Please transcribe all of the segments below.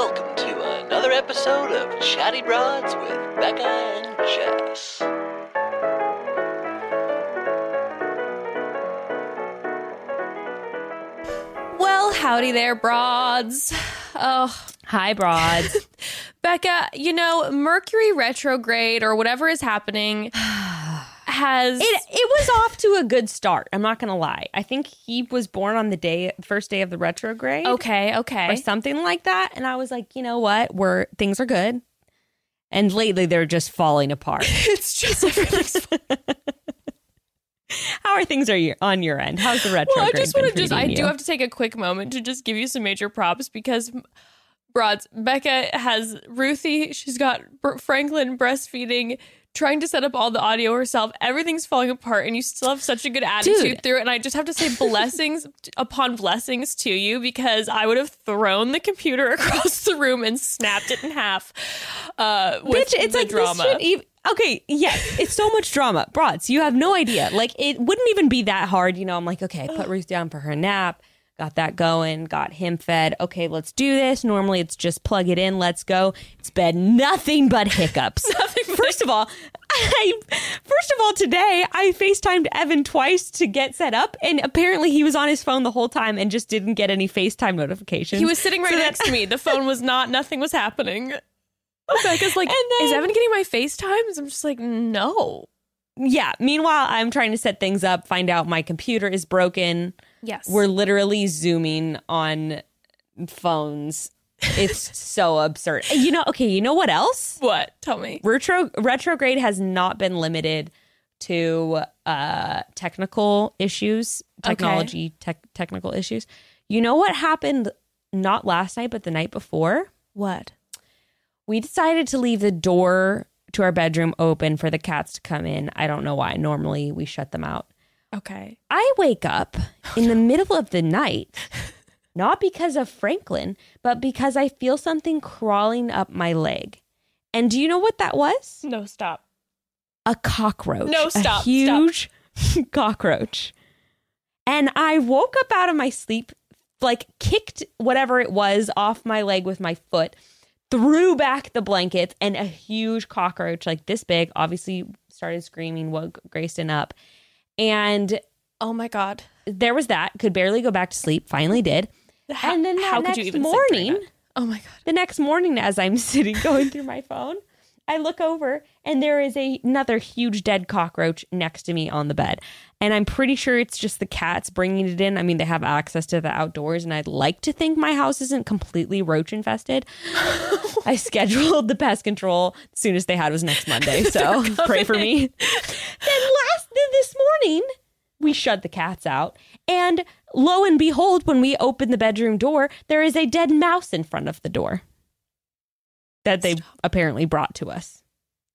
welcome to another episode of Chatty Broads with Bekah and Jess. Well, howdy there, broads. Oh, Hi, broads. Bekah, you know, Mercury retrograde or whatever is happening has. it it was off to a good start. I'm not gonna lie. I think he was born on the day first day of the retrograde. okay, okay. Or something like that. And I was like, you know what? We're things are good. And lately they're just falling apart. It's just everything's. How are things are you, on your end? How's the retrograde? well, I just want to just. I treating do have to take a quick moment to just give you some major props because. Broads, Bekah has Ruthie. She's got Franklin breastfeeding, trying to set up all the audio herself. Everything's falling apart, and you still have such a good attitude Dude. through it. And I just have to say blessings upon blessings to you because I would have thrown the computer across the room and snapped it in half. Uh, Bitch, it's like drama. This okay, yes, it's so much drama. Broads, you have no idea. Like it wouldn't even be that hard. You know, I'm like, okay, I put Ruth down for her nap, got that going, got him fed. Okay, let's do this. Normally it's just plug it in, let's go. It's been nothing but hiccups. first of all, I first of all today I FaceTimed Evan twice to get set up, and apparently he was on his phone the whole time and just didn't get any FaceTime notifications. He was sitting right So next to me. The phone was not. Nothing was happening. Bekah's like, then- is Evan getting my FaceTimes? I'm just like, no. yeah. Meanwhile, I'm trying to set things up, find out my computer is broken. Yes, We're literally zooming on phones. It's so absurd. You know, okay, you know what else? what? Tell me. Retro retrograde has not been limited to uh technical issues, technology tech, technical issues. You know what happened not last night but the night before? What? We decided to leave the door to our bedroom open for the cats to come in. I don't know why. Normally we shut them out. Okay. I wake up in the middle of the night, not because of Franklin, but because I feel something crawling up my leg. And do you know what that was? No, stop. A cockroach. No, stop. A stop, huge cockroach. And I woke up out of my sleep, like kicked whatever it was off my leg with my foot, threw back the blankets, and a huge cockroach, like this big, obviously started screaming, woke Grayston up. And Oh my god. there was that. Could barely go back to sleep. Finally did. How, and then how next could you even morning. Oh my god. the next morning, as I'm sitting going through my phone, I look over and there is a, another huge dead cockroach next to me on the bed. And I'm pretty sure it's just the cats bringing it in. I mean, they have access to the outdoors, and I'd like to think my house isn't completely roach infested. I scheduled the pest control as soon as they had was next Monday. So pray for me. then last then this morning, we shut the cats out. And lo and behold, when we open the bedroom door, there is a dead mouse in front of the door that they apparently brought to us.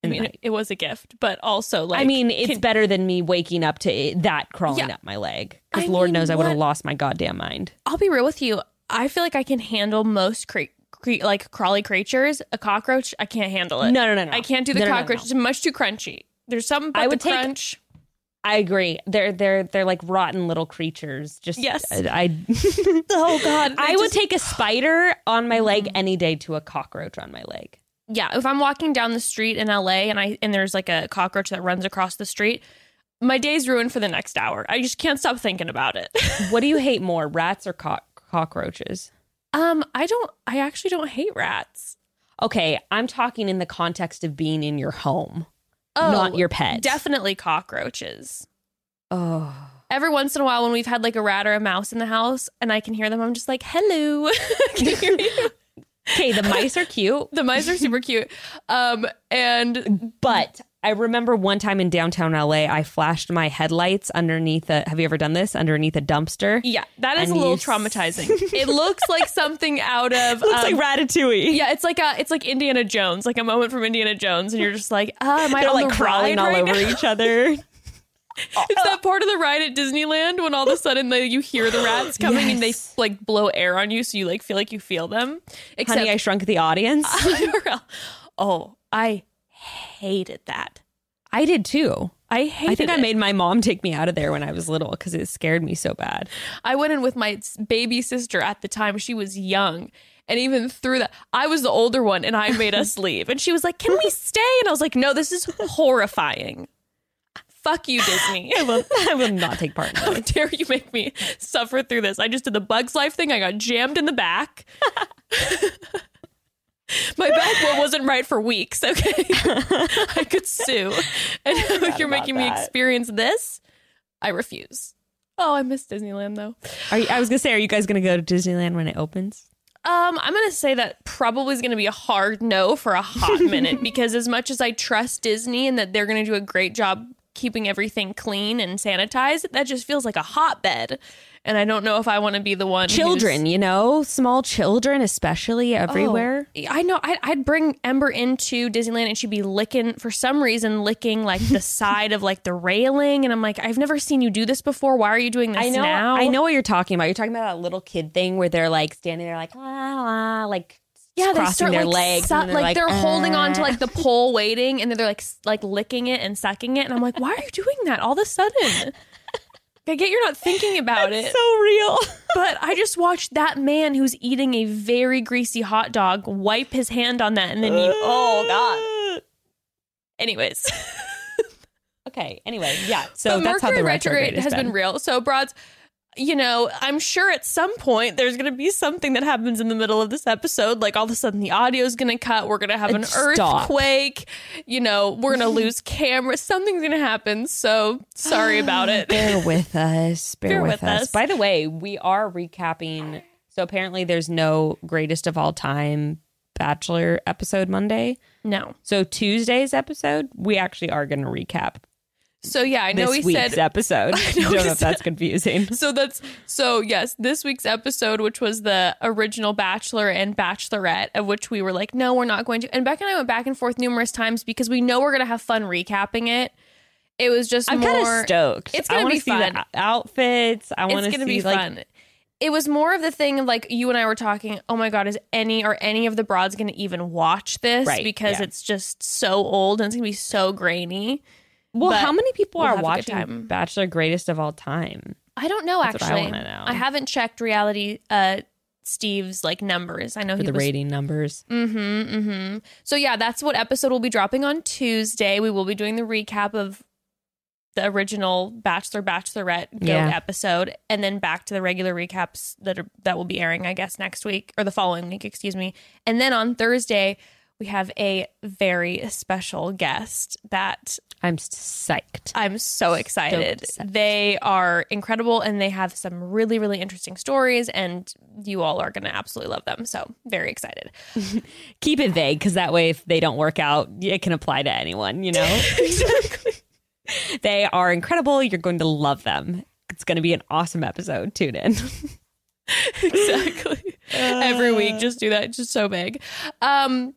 I mean, it was a gift, but also like I mean, it's can- better than me waking up to it, that crawling Yeah. up my leg. Because Lord mean, knows I would have lost my goddamn mind. I'll be real with you. I feel like I can handle most cre- like crawly creatures. A cockroach, I can't handle it. No, no, no, no. I can't do the No, no, no, cockroach. no. It's much too crunchy. There's something about I would the take- crunch. I agree. They're they're they're like rotten little creatures. Just Yes. I Oh God! I would take a spider on my leg any day to a cockroach on my leg. yeah. If I'm walking down the street in LA and I and there's like a cockroach that runs across the street, my day's ruined for the next hour. I just can't stop thinking about it. What do you hate more, rats or co- cockroaches? um, I don't. I actually don't hate rats. Okay, I'm talking in the context of being in your home, Oh, not your pet. Definitely cockroaches. oh, Every once in a while, when we've had like a rat or a mouse in the house, and I can hear them, I'm just like, "Hello." Can you hear you? okay. The mice are cute, The mice are super cute. Um, and but I remember one time in downtown LA, I flashed my headlights underneath a. Have you ever done this? Underneath a dumpster. yeah, that is And a little traumatizing. it looks like something out of Looks um, like Ratatouille. Yeah, it's like a, it's like Indiana Jones, like a moment from Indiana Jones, and you're just like, ah, am I They're like crawling all right over now? each other. It's that part of the ride at Disneyland when all of a sudden you hear the rats coming and they like blow air on you, so you like feel like you feel them. Except, Honey, I Shrunk the Audience. oh, I hated that. I did too. I hated. I think I made my mom take me out of there when I was little because it scared me so bad. I went in with my baby sister at the time. She was young. And even through that, I was the older one and I made us leave. And she was like, Can we stay? And I was like, No, this is horrifying. Fuck you, Disney. I will, I will not take part in How dare you make me suffer through this? I just did the Bugs Life thing. I got jammed in the back. My back wasn't right for weeks, okay? I could sue. And now you're making me experience this? I refuse. Oh, I miss Disneyland though. Are you, I was gonna say, are you guys gonna go to Disneyland when it opens? Um, I'm gonna say that probably is gonna be a hard no for a hot minute because as much as I trust Disney and that they're gonna do a great job keeping everything clean and sanitized, that just feels like a hotbed. And I don't know if I want to be the one. Children, you know, small children, especially everywhere. Oh, I know. I'd, I'd bring Ember into Disneyland and she'd be licking, for some reason, licking like the side of like the railing. And I'm like, I've never seen you do this before. Why are you doing this I know. now? I know what you're talking about. You're talking about that little kid thing where they're like standing there, like la la, like Yeah, they start their like, legs, su- and like, they're they're holding on to "Uh." like the pole, waiting, and then they're like s- like licking it and sucking it. And I'm like, why are you doing that all of a sudden? I get you're not thinking about it, It's so real. but I just watched that man who's eating a very greasy hot dog wipe his hand on that and then eat. Oh god. Anyways. Okay. Anyway, yeah. So but that's how Mercury the retrograde, retrograde has been. real. So broads, you know, I'm sure at some point there's going to be something that happens in the middle of this episode. Like all of a sudden the audio is going to cut. We're going to have an stop. earthquake. You know, we're going to lose camera. Something's going to happen. So sorry about it. Bear with us. Bear, Bear with, with us. us. By the way, we are recapping. So apparently, there's no greatest of all time Bachelor episode Monday. No. So Tuesday's episode, we actually are going to recap So yeah, I know this we week's said episode. I know don't know if that's confusing. So that's so yes, this week's episode, which was the original Bachelor and Bachelorette, of which we were like, no, we're not going to. And Beck and I went back and forth numerous times because we know we're gonna have fun recapping it. It was just I'm kind of stoked. It's gonna be fun. outfits. I want It's to gonna see be like fun. It was more of the thing of like you and I were talking. Oh my god, is any or any of the broads gonna even watch this Right, because yeah. it's just so old and it's gonna be so grainy. Well, but how many people we'll are have a good watching. Bachelor Greatest of All Time? I don't know That's I actually. know. I haven't checked reality. Uh, Steve's like numbers. I know For he the was rating numbers. Mm-hmm. Mm-hmm. So yeah, that's what episode will be dropping on Tuesday. We will be doing the recap of the original Bachelor Bachelorette Goat Yeah. episode, and then back to the regular recaps that are that will be airing, I guess, next week or the following week, excuse me. And then on Thursday, we have a very special guest that I'm psyched. I'm so excited. Stoked. They are incredible and they have some really, really interesting stories, and you all are going to absolutely love them. So, very excited. Keep it vague because that way, if they don't work out, it can apply to anyone. You know, exactly. they are incredible. You're going to love them. It's going to be an awesome episode. Tune in. exactly. Every week, just do that. It's just so big. Um,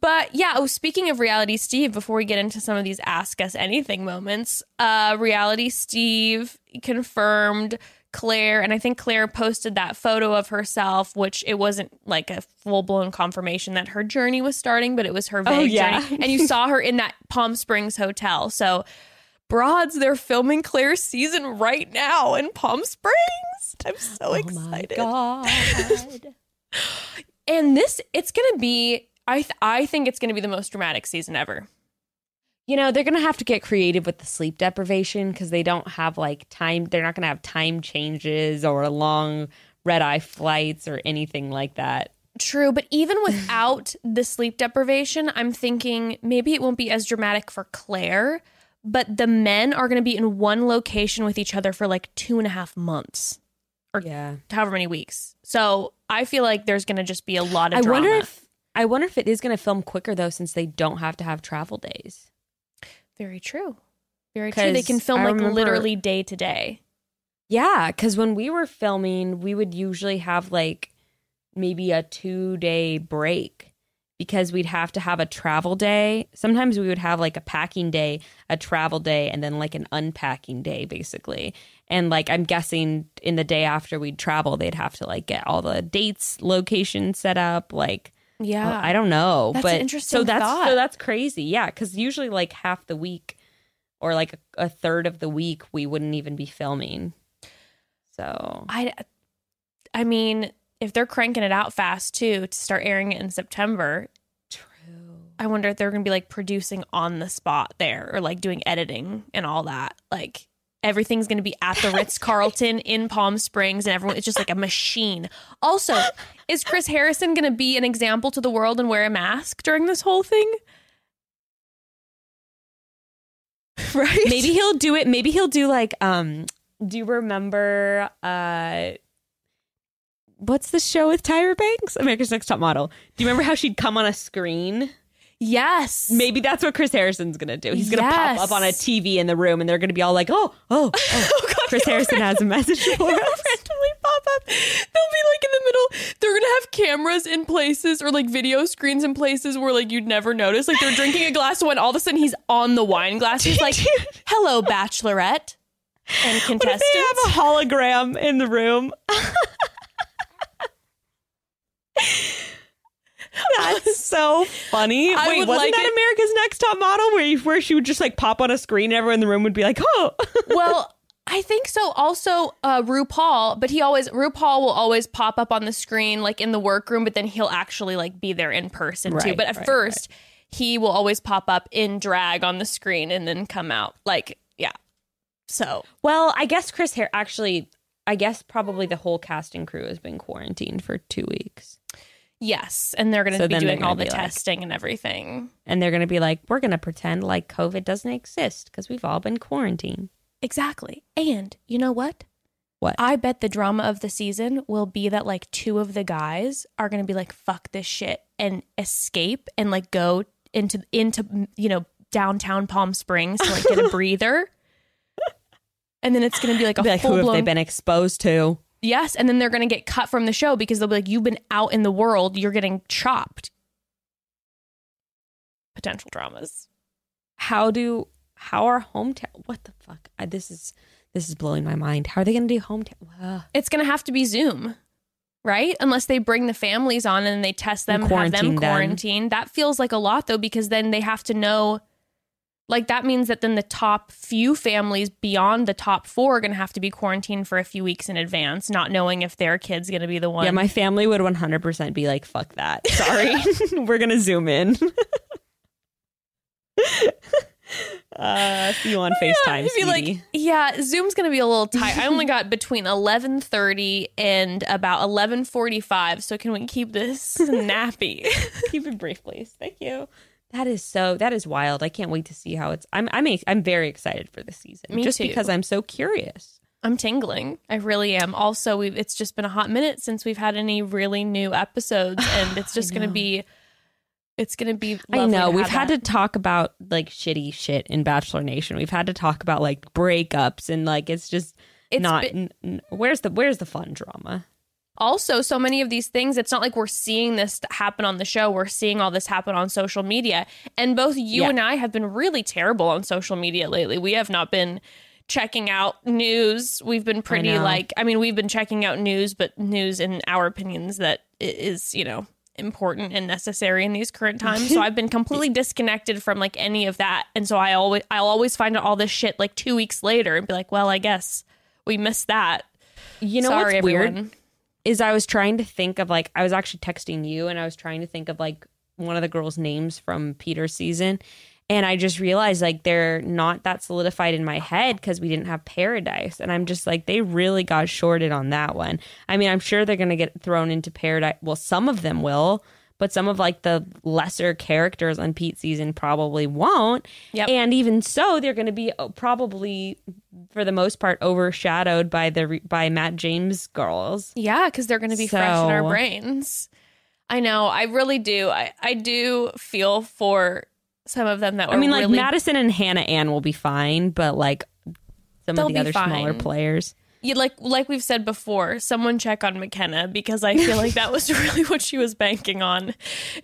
but yeah, oh, speaking of reality Steve, before we get into some of these ask us anything moments, uh, reality Steve confirmed Claire, and I think Claire posted that photo of herself, which it wasn't like a full blown confirmation that her journey was starting, but it was her vague Oh, yeah. journey. And you saw her in that Palm Springs hotel. So Broads, they're filming Claire's season right now in Palm Springs. I'm so excited. Oh God. And this, it's gonna be. I th- I think it's gonna be the most dramatic season ever. You know, they're going to have to get creative with the sleep deprivation because they don't have like time. They're not going to have time changes or long red eye flights or anything like that. True, but even without the sleep deprivation, I'm thinking maybe it won't be as dramatic for Claire, but the men are going to be in one location with each other for like two and a half months, or Yeah. however many weeks. So I feel like there's going to just be a lot of I drama. wonder if I wonder if it is going to film quicker though, since they don't have to have travel days. Very true. Very true. They can film I like remember- literally day to day. Yeah, because when we were filming, we would usually have like maybe a two day break because we'd have to have a travel day. Sometimes we would have like a packing day, a travel day, and then like an unpacking day, basically. And like I'm guessing in the day after we'd travel, they'd have to like get all the dates, locations set up, like Yeah. I don't know, That's but interesting so that's thought. so that's crazy. Yeah, because usually like half the week or like a, a third of the week we wouldn't even be filming. So I I mean, if they're cranking it out fast too to start airing it in September, True. I wonder if they're going to be like producing on the spot there or like doing editing and all that. Like everything's going to be at the Ritz Carlton in Palm Springs and everyone it's just like a machine. Also, is Chris Harrison going to be an example to the world and wear a mask during this whole thing? Right? Maybe he'll do it. Maybe he'll do like um do you remember uh what's the show with Tyra Banks? America's Next Top Model. Do you remember how she'd come on a screen? Yes. Maybe that's what Chris Harrison's gonna do. He's gonna pop up on a TV in the room and they're gonna be all like, oh, oh, oh. Oh, God, Chris Harrison has a message for us. randomly pop up. They'll be like in the middle. They're gonna have cameras in places or like video screens in places where like you'd never notice. Like they're drinking a glass of wine. All of a sudden he's on the wine glass. He's like, "Hello, Bachelorette and What contestants." if they have a hologram in the room? That's so funny. I Wait, wasn't like that it- America's Next Top Model where you, where she would just like pop on a screen and everyone in the room would be like, oh. well, I think so. Also, uh, RuPaul, but he always RuPaul will always pop up on the screen like in the workroom, but then he'll actually like be there in person too. But at right, first, he will always pop up in drag on the screen and then come out. Like, yeah. So Well, I guess Chris Har actually, I guess probably the whole cast and crew has been quarantined for two weeks. Yes, and they're going to So be doing all the like- testing and everything. And they're going to be like, we're going to pretend like COVID doesn't exist because we've all been quarantined. Exactly. And you know what? What? I bet the drama of the season will be that like two of the guys are going to be like fuck this shit and escape and like go into into you know downtown Palm Springs to like get a breather. And then it's going to be like a like, who full have they been exposed to? Yes, and then they're going to get cut from the show because they'll be like, "You've been out in the world, you're getting chopped." Potential dramas. How do, how are hometown, what the fuck? I, this is, this is blowing my mind. How are they going to do hometown? Ugh. it's going to have to be Zoom, right? Unless they bring the families on and they test them, And have them quarantine them. That feels like a lot though, because then they have to know. Like that means that then the top few families beyond the top four are going to have to be quarantined for a few weeks in advance, not knowing if their kid's going to be the one. Yeah, my family would 100% be like, fuck that. Sorry. We're going to zoom in. uh, see you on FaceTime, Yeah, it'd be sweetie. like, yeah, Zoom's gonna be a little tight. I only got between eleven thirty and about eleven forty five. So can we keep this snappy? Keep it brief, please. Thank you. That is so. That is wild. I can't wait to see how it's. I'm. I'm. I'm very excited for the season. Me just too. because I'm so curious. I'm tingling. I really am. Also, we've it's just been a hot minute since we've had any really new episodes, and it's just gonna be. It's gonna be. I know we've had that. to talk about like shitty shit in Bachelor Nation. We've had to talk about like breakups and like it's just It's not. been- n- n- where's the Where's the fun drama? Also so many of these things it's not like we're seeing this happen on the show. We're seeing all this happen on social media. And both you Yeah. and i have been really terrible on social media lately. We have not been checking out news. We've been pretty know. like i mean we've been checking out news but news in our opinions that is you know important and necessary in these current times. So i've been completely disconnected from like any of that. And so i always i'll always find out all this shit like two weeks later and be like well i guess we missed that. You know Sorry, what's weird? Is I was trying to think of like I was actually texting you and I was trying to think of like one of the girls' names from Peter's season. And I just realized like they're not that solidified in my head because we didn't have Paradise. And I'm just like, they really got shorted on that one. I mean, I'm sure they're going to get thrown into Paradise. Well, some of them will, but some of like the lesser characters on Pete season probably won't. Yep. And even so, they're going to be uh, probably, for the most part, overshadowed by the by Matt James girls. Yeah, because they're going to be fresh in our brains. I know. I really do. I, I do feel for some of them that were I mean, like really. Madison and Hannah Ann will be fine, but like some They'll of the other smaller players. You, like like we've said before, someone check on Mykenna because I feel like that was really what she was banking on,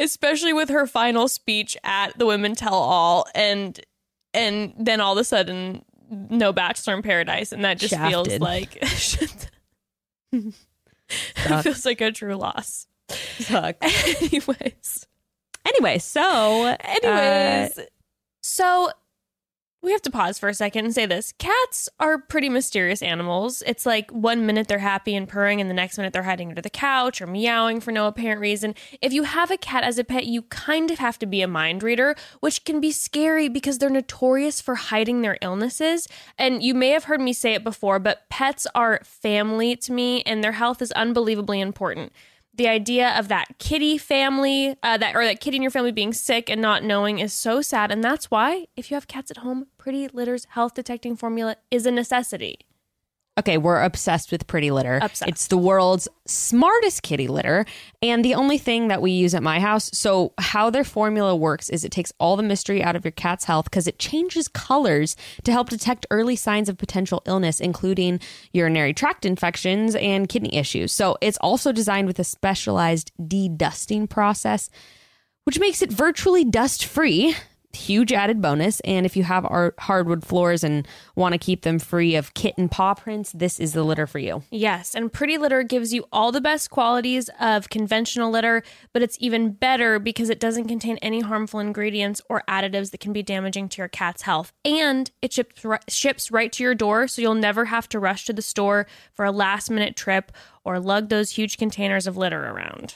especially with her final speech at the Women Tell All, and and then all of a sudden, no Bachelor in Paradise, and that just feels like it feels like a true loss. Suck. Anyways. Anyway, so uh, Anyways, so we have to pause for a second and say this. Cats are pretty mysterious animals. It's like one minute they're happy and purring, and the next minute they're hiding under the couch or meowing for no apparent reason. If you have a cat as a pet, you kind of have to be a mind reader, which can be scary because they're notorious for hiding their illnesses. And you may have heard me say it before, but pets are family to me, and their health is unbelievably important the idea of that kitty family uh, that or that kitty in your family being sick and not knowing is so sad. And that's why if you have cats at home pretty litter's health detecting formula is a necessity Okay, we're obsessed with Pretty Litter. Obsessed. It's the world's smartest kitty litter, and the only thing that we use at my house. So, how their formula works is it takes all the mystery out of your cat's health because it changes colors to help detect early signs of potential illness, including urinary tract infections and kidney issues. So, it's also designed with a specialized de-dusting process, which makes it virtually dust free huge added bonus. And if you have our hardwood floors and want to keep them free of kitten paw prints, this is the litter for you. Yes, and Pretty Litter gives you all the best qualities of conventional litter, but it's even better because it doesn't contain any harmful ingredients or additives that can be damaging to your cat's health. And it ships ships right to your door, so you'll never have to rush to the store for a last minute trip or lug those huge containers of litter around.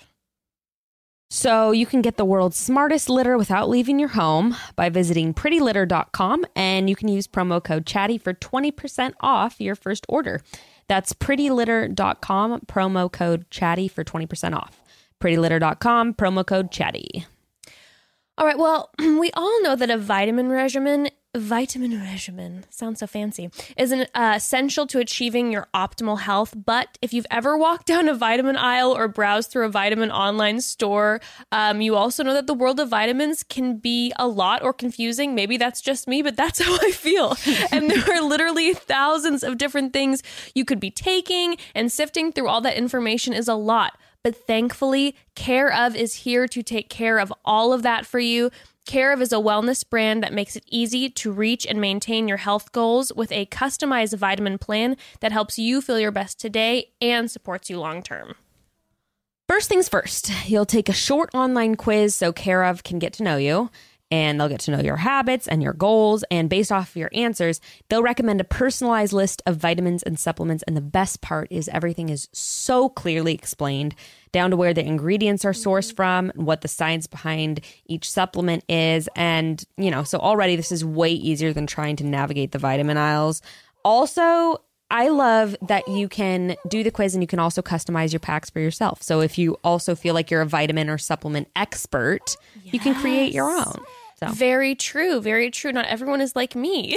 So you can get the world's smartest litter without leaving your home by visiting prettylitter.com and you can use promo code chatty for 20% off your first order. That's prettylitter.com promo code chatty for 20% off. prettylitter.com promo code chatty. All right, well, we all know that a vitamin regimen, vitamin regimen, sounds so fancy, is an, uh, essential to achieving your optimal health. But if you've ever walked down a vitamin aisle or browsed through a vitamin online store, um, you also know that the world of vitamins can be a lot or confusing. Maybe that's just me, but that's how I feel. and there are literally thousands of different things you could be taking, and sifting through all that information is a lot. But thankfully, Care of is here to take care of all of that for you. Care of is a wellness brand that makes it easy to reach and maintain your health goals with a customized vitamin plan that helps you feel your best today and supports you long term. First things first, you'll take a short online quiz so Care of can get to know you. And they'll get to know your habits and your goals. And based off of your answers, they'll recommend a personalized list of vitamins and supplements. And the best part is everything is so clearly explained down to where the ingredients are sourced mm-hmm. from, and what the science behind each supplement is. And, you know, so already this is way easier than trying to navigate the vitamin aisles. Also, I love that you can do the quiz and you can also customize your packs for yourself. So if you also feel like you're a vitamin or supplement expert, you can create your own. So Very true. Very true. Not everyone is like me.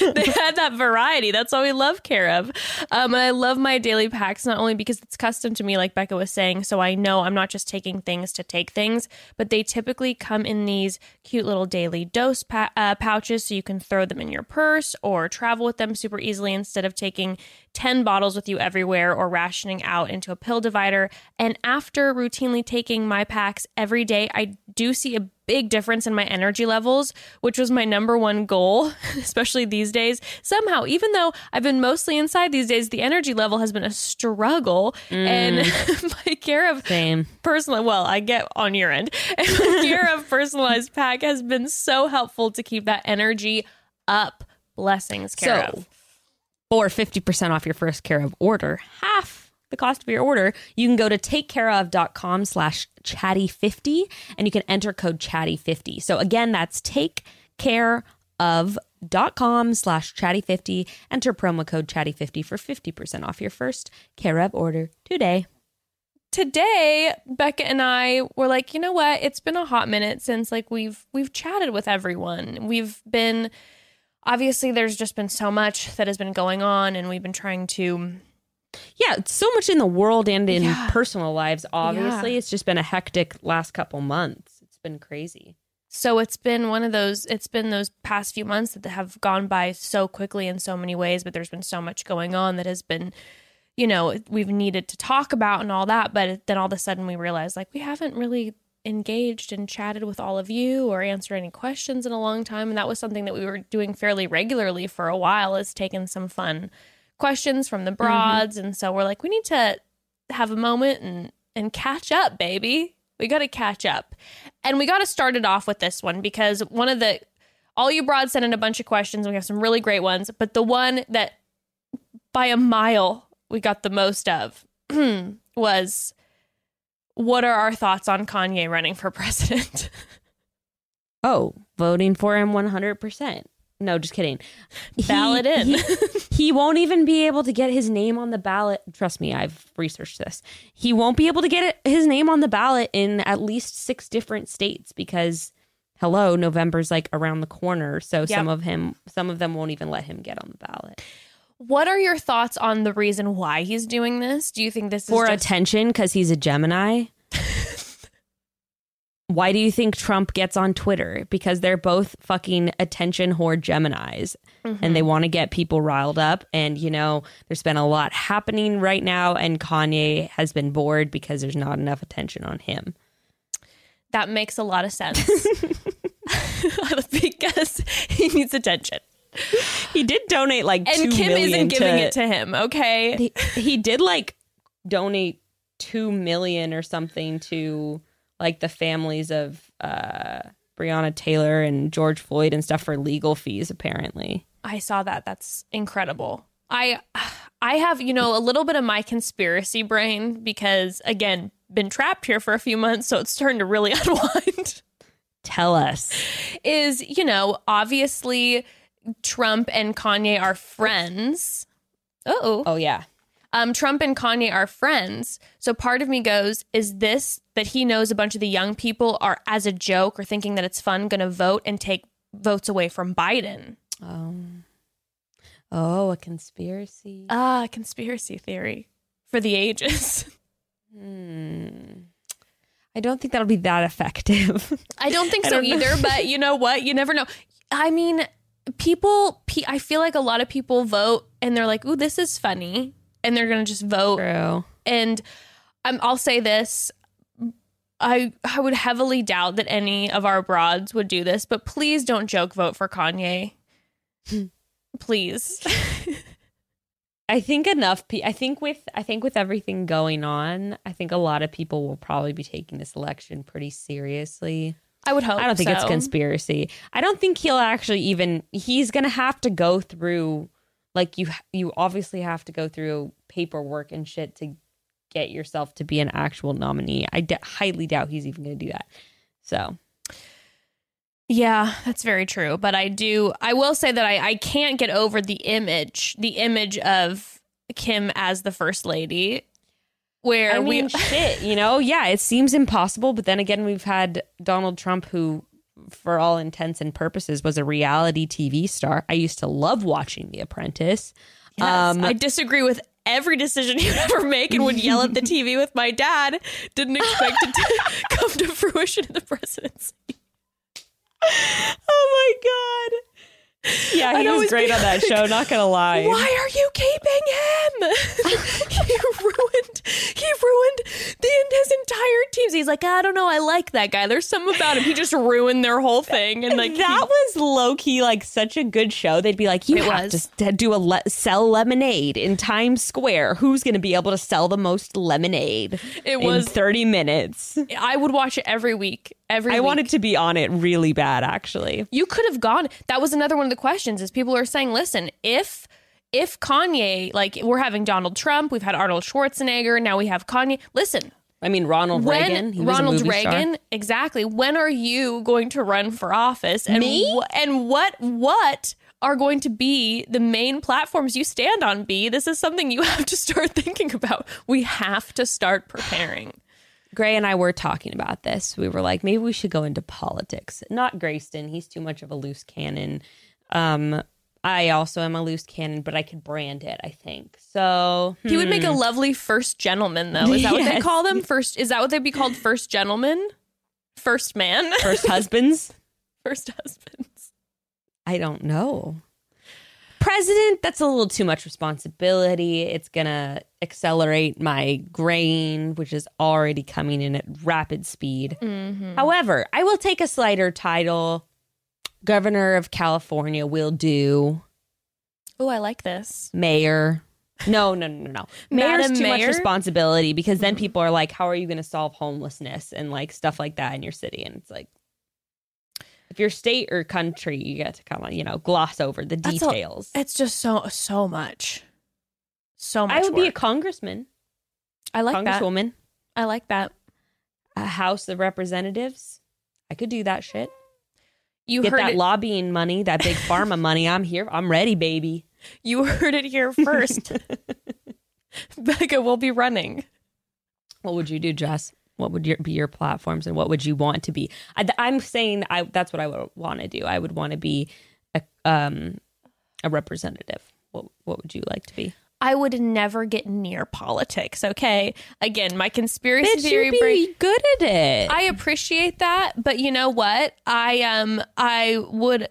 they had that variety. That's all we love care of. Um, and I love my daily packs, not only because it's custom to me, like Bekah was saying, so I know I'm not just taking things to take things, but they typically come in these cute little daily dose pa- uh, pouches so you can throw them in your purse or travel with them super easily instead of taking 10 bottles with you everywhere or rationing out into a pill divider. And after routinely taking my packs every day, I do see a big difference in my energy levels, which was my number one goal, especially these days. Somehow, even though I've been mostly inside these days, the energy level has been a struggle. And mm. my care of same. personal, well, I get on your end, and my care of personalized pack has been so helpful to keep that energy up. Blessings, care So- of. or 50% off your first care of order, half the cost of your order, you can go to takecareof.com slash chatty50 and you can enter code chatty50. So again, that's takecareof.com slash chatty50. Enter promo code chatty50 for 50% off your first care of order today. today becca and i were like you know what it's been a hot minute since like we've we've chatted with everyone we've been obviously there's just been so much that has been going on and we've been trying to Yeah, so much in the world and in Yeah. personal lives, obviously. Yeah. It's just been a hectic last couple months. It's been crazy. so it's been one of those it's been those past few months that have gone by so quickly in so many ways but there's been so much going on that has been you know we've needed to talk about and all that but then all of a sudden we realized like we haven't really engaged and chatted with all of you or answered any questions in a long time and that was something that we were doing fairly regularly for a while is taking some fun questions from the mm-hmm. broads and so we're like we need to have a moment and and catch up baby we got to catch up and we got to start it off with this one because one of the all you broads sent in a bunch of questions. We have some really great ones, but the one that by a mile we got the most of was what are our thoughts on Kanye running for president? Oh, voting for him 100%. No, just kidding. He- Ballot in. He, he won't even be able to get his name on the ballot. Trust me, I've researched this. He won't be able to get it, his name on the ballot in at least six different states because, hello, November's like around the corner. So some of him, some of them won't even let him get on the ballot What are your thoughts on the reason why he's doing this? Do you think this for is just- attention because he's a Gemini. Why do you think Trump gets on Twitter? Because they're both fucking attention whore Geminis and they mm-hmm. want to get people riled up. And, you know, there's been a lot happening right now, and Kanye has been bored because there's not enough attention on him. that makes a lot of sense? because he needs attention. He did donate like And Kim isn't giving it to him, okay? he, he did like donate two million or something to like the families of uh Breonna Taylor and George Floyd and stuff for legal fees apparently. I saw that. That's incredible. I I have, you know, a little bit of my conspiracy brain because again, been trapped here for a few months, so it's starting to really unwind. Tell us. Is, you know, obviously Trump and Kanye are friends. Uh-oh. Oh yeah. um, Trump and Kanye are friends. So part of me goes, is this that he knows a bunch of the young people are as a joke or thinking that it's fun going to vote and take votes away from Biden? Oh. Oh, a conspiracy. Ah, conspiracy theory for the ages. Hmm. I don't think that'll be that effective. I don't think so don't either, but you know what? You never know. I mean, people, I feel like a lot of people vote and they're like, ooh, this is funny. And they're going to just vote True. and um, I'll say this. I I would heavily doubt that any of our broads would do this, but please don't joke vote for Kanye. Hmm. please. I think enough. Pe- I think with I think with everything going on, I think a lot of people will probably be taking this election pretty seriously. I would hope. I don't think it's conspiracy. I don't think he'll actually even. He's gonna have to go through, like you. You obviously have to go through paperwork and shit to get yourself to be an actual nominee. I d- highly doubt he's even gonna do that. So Yeah, that's very true. But I do. I will say that I I can't get over the image, the image of Kim as the first lady, where I mean, we. shit. You know, yeah, it seems impossible. But then again, we've had Donald Trump, who, for all intents and purposes, was a reality TV star. I used to love watching The Apprentice. Yes, Um, I disagree with every decision you ever make and would yell at the TV with my dad. Didn't expect it to come to fruition in the presidency. Oh my god. Yeah, he was great on that like, show. Not gonna lie. Why are you keeping him? he ruined. He ruined the his entire teams. He's like, I don't know. I like that guy. There's something about him. He just ruined their whole thing. And like that was low key like such a good show. They'd be like, you have was. to do a le- sell lemonade in Times Square. Who's going to be able to sell the most lemonade? It in was- thirty minutes. I would watch it every week. Every I week. wanted to be on it really bad, actually. you could have gone that was another one of the questions is people are saying listen if if kanye like we're having donald trump we've had arnold schwarzenegger now we have kanye listen I mean, Ronald when Reagan. He was ronald movie star. reagan exactly when are you going to run for office and Me? wh- and what what are going to be the main platforms you stand on b this is something you have to start thinking about we have to start preparing Gray and I were talking about this. We were like, maybe we should go into politics. Not Grayston. He's too much of a loose cannon. Um, I also am a loose cannon, but I could brand it, I think. So he would make a lovely first gentleman though is that what they call them first is that what they'd be called first gentleman first man first husbands. first husbands. I don't know. President, that's a little too much responsibility. It's going to accelerate my grain, which is already coming in at rapid speed. Mm-hmm. However, I will take a slighter title. Governor of California will do. Oh, I like this. Mayor. No, no, no, no, no. Mayor's Madam too much responsibility because then mm-hmm. people are like, how are you going to solve homelessness and like stuff like that in your city? And it's like, if you're state or country, you get to kind of you know gloss over the That's a- details. It's just so so much, so much. I would be a congressman, I like that. congresswoman, I like that. a House of Representatives. I could do that shit. You Get heard that it. lobbying money, that big pharma money. I'm here. I'm ready, baby. you heard it here first. Bekah will be running. What would you do, Jess? What would your, be your platforms, and what would you want to be? I, I'm saying I, that's what I would want to do. I would want to be a um a representative. What what would you like to be? I would never get near politics. Okay. Again, my conspiracy Bitch, theory you'd be brain. good at it. I appreciate that, but you know what? I um I would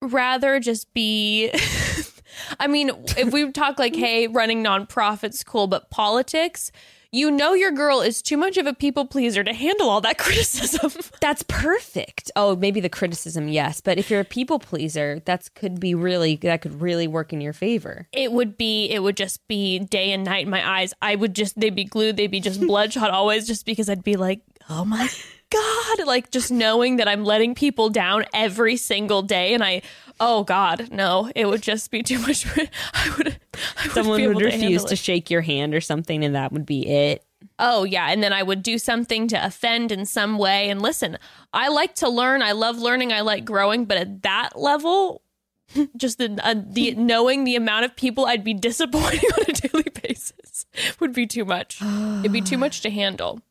rather just be I mean, if we talk like, hey, running nonprofits, cool, but politics, you know your girl is too much of a people pleaser to handle all that criticism. That's perfect. Oh, maybe the criticism, yes, but if you're a people pleaser, that's could be really that could really work in your favor. it would be it would just be day and night in my eyes. I would just they'd be glued, they'd be just bloodshot always just because I'd be like, "Oh my god." Like just knowing that I'm letting people down every single day and I oh god, no, it would just be too much. I would I Someone would refuse handle to shake your hand or something, and that would be it. Oh yeah, and then I would do something to offend in some way. And listen, I like to learn. I love learning. I like growing. But at that level, just the uh, the knowing the amount of people I'd be disappointing on a daily basis would be too much. It'd be too much to handle.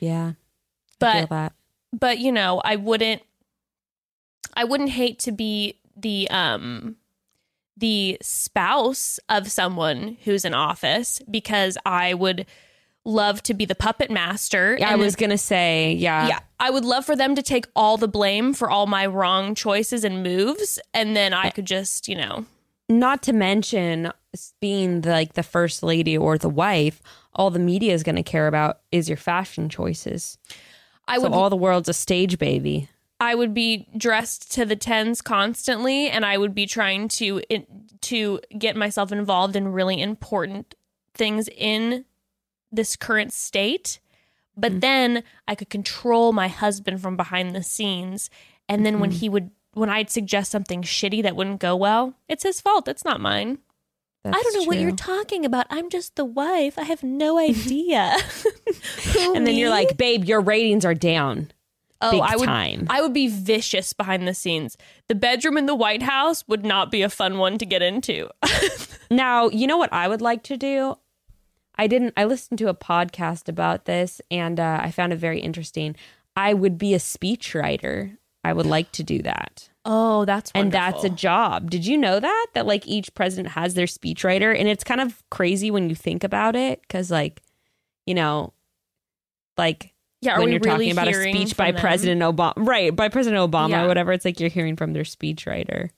Yeah, But but you know, I wouldn't. I wouldn't hate to be the um the spouse of someone who's in office because I would love to be the puppet master. Yeah, I was gonna say, yeah, yeah, I would love for them to take all the blame for all my wrong choices and moves, and then I could just, you know, Not to mention being the, like the first lady or the wife, all the media is going to care about is your fashion choices. I So would all the world's a stage baby. I would be dressed to the tens constantly, and I would be trying to in, to get myself involved in really important things in this current state. But mm. then I could control my husband from behind the scenes, and then when mm-hmm. he would when I'd suggest something shitty that wouldn't go well, it's his fault. It's not mine. I don't know what you're talking about. I'm just the wife. I have no idea. Who, and then you're like, babe, your ratings are down. oh, I would, time. I would be vicious behind the scenes. The bedroom in the White House would not be a fun one to get into. Now, you know what I would like to do? I didn't, I listened to a podcast about this and uh, I found it very interesting. I would be a speechwriter. I would like to do that. Oh, that's And that's a job. Did you know that? That like each president has their speechwriter? And it's kind of crazy when you think about it because, like, you know, like yeah. When you're really talking about a speech by them? President Obama, right? By President Obama Yeah. or whatever, it's like you're hearing from their speechwriter.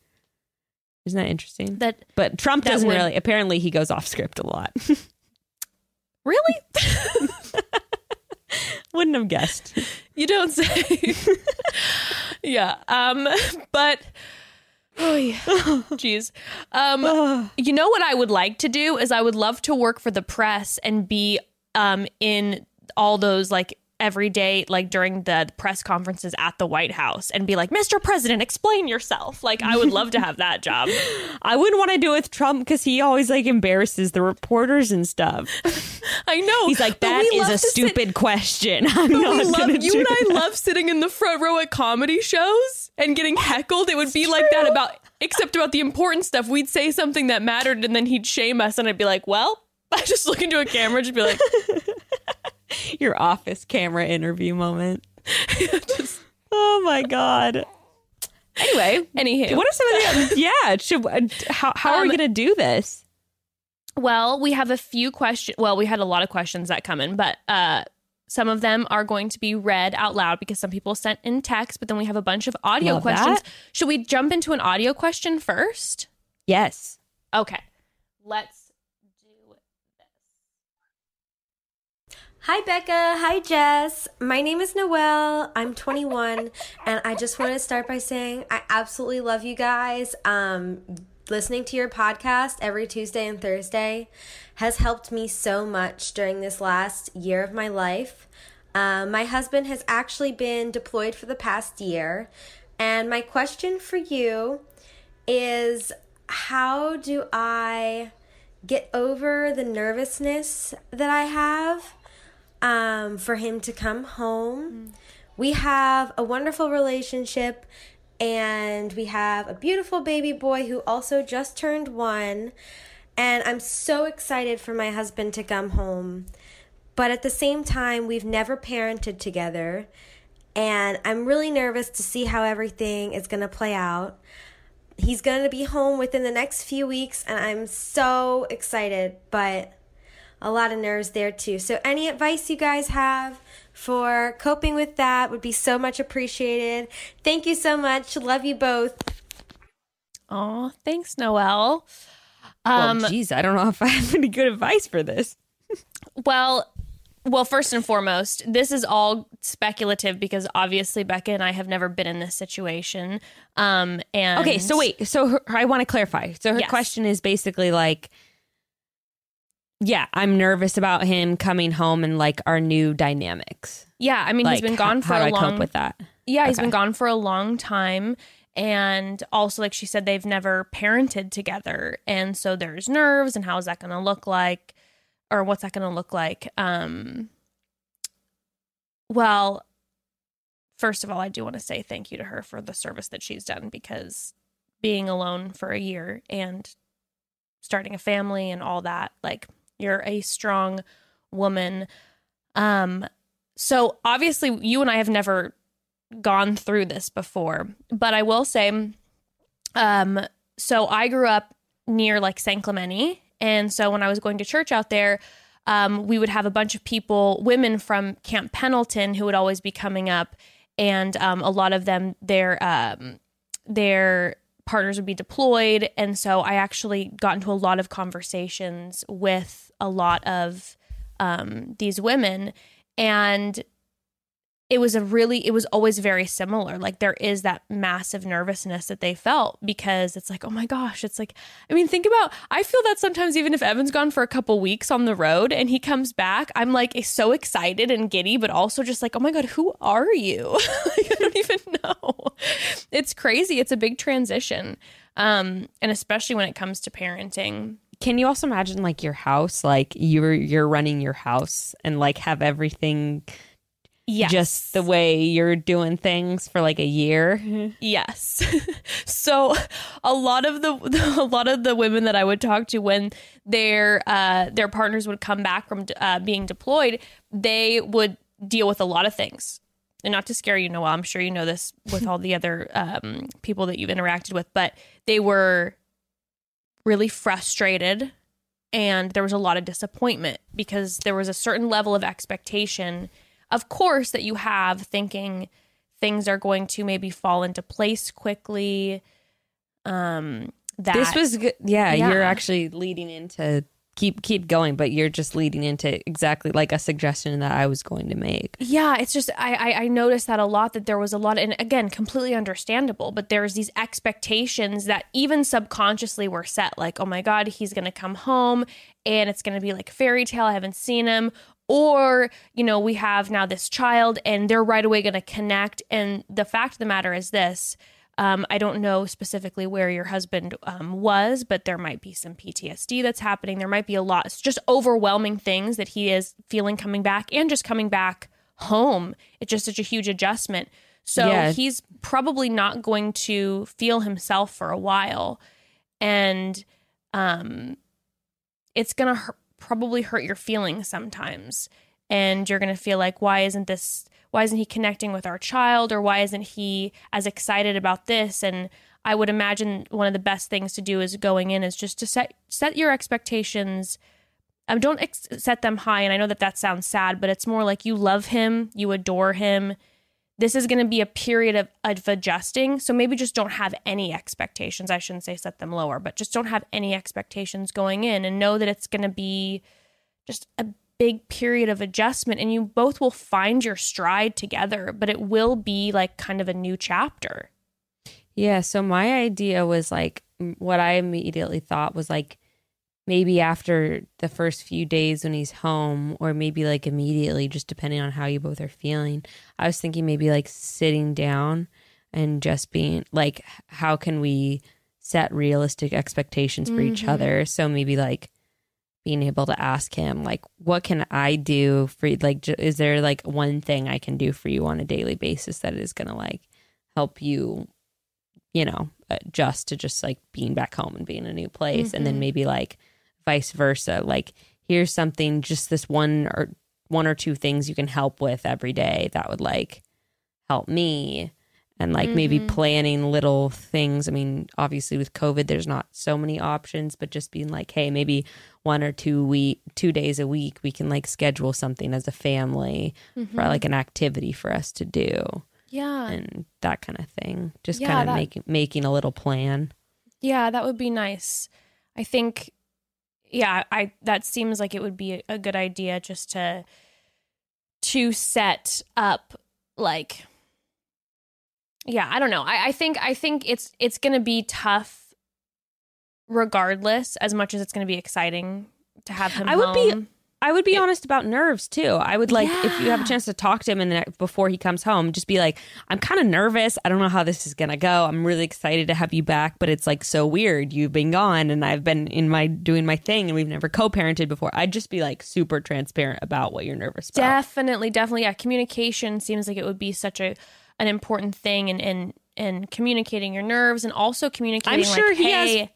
Isn't that interesting? That But Trump That doesn't would- really. Apparently, he goes off script a lot. really Wouldn't have guessed. you don't say. yeah. Um. But. Oh yeah. Jeez. Um. You know what I would like to do is I would love to work for the press and be um in all those like every day like during the press conferences at the White House and be like, "Mr. President, explain yourself." Like I would love to have that job. I wouldn't want to do it with Trump because he always like embarrasses the reporters and stuff. I know. He's like, that is a to sit- stupid question. I'm not we love you and I love sitting in the front row at comedy shows and getting heckled. It would be like that about except about the important stuff. We'd say something that mattered and then he'd shame us and I'd be like, Well, I just look into a camera and just be like, your office camera interview moment. just, Oh my god. Anyway, anywho. what are some of the yeah? Should how how are we Um, gonna do this? Well, we have a few questions. Well, we had a lot of questions that come in, but uh, some of them are going to be read out loud because some people sent in text, but then we have a bunch of audio Love questions. that. Should we jump into an audio question first? Yes. Okay. Let's do Hi, Bekah. Hi, Jess. My name is Noelle. I'm 21, and I just want to start by saying I absolutely love you guys. Um, listening to your podcast every Tuesday and Thursday has helped me so much during this last year of my life. Um, my husband has actually been deployed for the past year. And my question for you is how do I get over the nervousness that I have um, for him to come home? We have a wonderful relationship and we have a beautiful baby boy who also just turned one. And I'm so excited for my husband to come home. But at the same time, we've never parented together. And I'm really nervous to see how everything is going to play out. He's going to be home within the next few weeks, and I'm so excited, but a lot of nerves there too. So, any advice you guys have for coping with that would be so much appreciated. Thank you so much. Love you both. Oh, thanks, Noelle. Um, well, geez, I don't know if I have any good advice for this. well, well, first and foremost, this is all speculative because obviously Bekah and I have never been in this situation. Um, and okay, so wait, so her, I want to clarify. So her yes. question is basically like, yeah, I'm nervous about him coming home and like our new dynamics. Yeah, I mean like, he's been gone for how a do long. I cope with that? Yeah, okay. he's been gone for a long time, and also like she said, they've never parented together, and so there's nerves, and how is that going to look like? or what's that going to look like? Um, well, first of all, I do want to say thank you to her for the service that she's done because being alone for a year and starting a family and all that, like you're a strong woman. Um, so obviously, you and I have never gone through this before, but I will say, um, so I grew up near like San Clemente and so when I was going to church out there, um, we would have a bunch of people, women from Camp Pendleton, who would always be coming up, and um, a lot of them, their um, their partners would be deployed, and so I actually got into a lot of conversations with a lot of um, these women, and it was a really it was always very similar. Like there is that massive nervousness that they felt because it's like oh my gosh it's like i mean think about i feel that sometimes even if evan's gone for a couple weeks on the road and he comes back i'm like so excited and giddy but also just like oh my god who are you? Like, i don't even know. It's crazy. It's a big transition. Um and especially when it comes to parenting. Can you also imagine like your house? Like you're you're running your house and like have everything Yes. Just the way you're doing things for like a year. Yes. so a lot of the a lot of the women that I would talk to when their uh, their partners would come back from uh, being deployed, they would deal with a lot of things. And not to scare you, Noah, I'm sure you know this with all the other um, people that you've interacted with, but they were really frustrated and there was a lot of disappointment because there was a certain level of expectation of course, that you have thinking things are going to maybe fall into place quickly. Um, that this was good. Yeah, yeah, you're actually leading into keep keep going, but you're just leading into exactly like a suggestion that I was going to make. Yeah, it's just I, I I, noticed that a lot that there was a lot, and again, completely understandable. But there's these expectations that even subconsciously were set, like, oh my god, he's gonna come home, and it's gonna be like fairy tale. I haven't seen him, or you know we have now this child and they're right away going to connect. And the fact of the matter is this um, i don't know specifically where your husband um, was but there might be some ptsd that's happening. There might be a lot it's just overwhelming things that he is feeling coming back and just coming back home. It's just such a huge adjustment. So yeah. he's probably not going to feel himself for a while. And um it's going to hurt probably hurt your feelings sometimes. And you're going to feel like, why isn't this, why isn't he connecting with our child? Or why isn't he as excited about this? And I would imagine one of the best things to do is going in is just to set, set your expectations. Um, don't ex- set them high. And I know that that sounds sad, but it's more like you love him, you adore him, this is going to be a period of, of adjusting. So maybe just don't have any expectations. I shouldn't say set them lower, but just don't have any expectations going in and know that it's going to be just a big period of adjustment and you both will find your stride together, but it will be like kind of a new chapter. Yeah. So my idea was like, what I immediately thought was like, maybe after the first few days when he's home, or maybe like immediately, just depending on how you both are feeling. I was thinking maybe like sitting down and just being like, how can we set realistic expectations for each Mhm. other? So maybe like being able to ask him, like, what can I do for you? Like, j- is there like one thing I can do for you on a daily basis that is going to like help you, you know, adjust to just like being back home and being in a new place? And then Mhm. maybe like vice versa. Like, here's something, just this one or one or two things you can help with every day that would like help me and like maybe Mhm. planning little things. I mean, obviously with COVID, there's not so many options, but just being like, hey, maybe one or two week, two days a week, we can like schedule something as a family for like an activity for us to do yeah. and that kind of thing. Just Yeah, kind of that- making making a little plan. Yeah, that would be nice. I think yeah, I that seems like it would be a, good idea just to to set up like yeah, I don't know. I, I think I think it's it's gonna be tough regardless, as much as it's gonna be exciting to have him. I would be- home. I would be It- honest about nerves too. I would like if you have a chance to talk to him and before he comes home, just be like, "I'm kind of nervous. I don't know how this is gonna go. I'm really excited to have you back, but it's like so weird. You've been gone, and I've been in my doing my thing, and we've never co-parented before. I'd just be like super transparent about what you're nervous about. Definitely, definitely. Yeah, communication seems like it would be such a an important thing and and and communicating your nerves and also communicating I'm sure like, he has-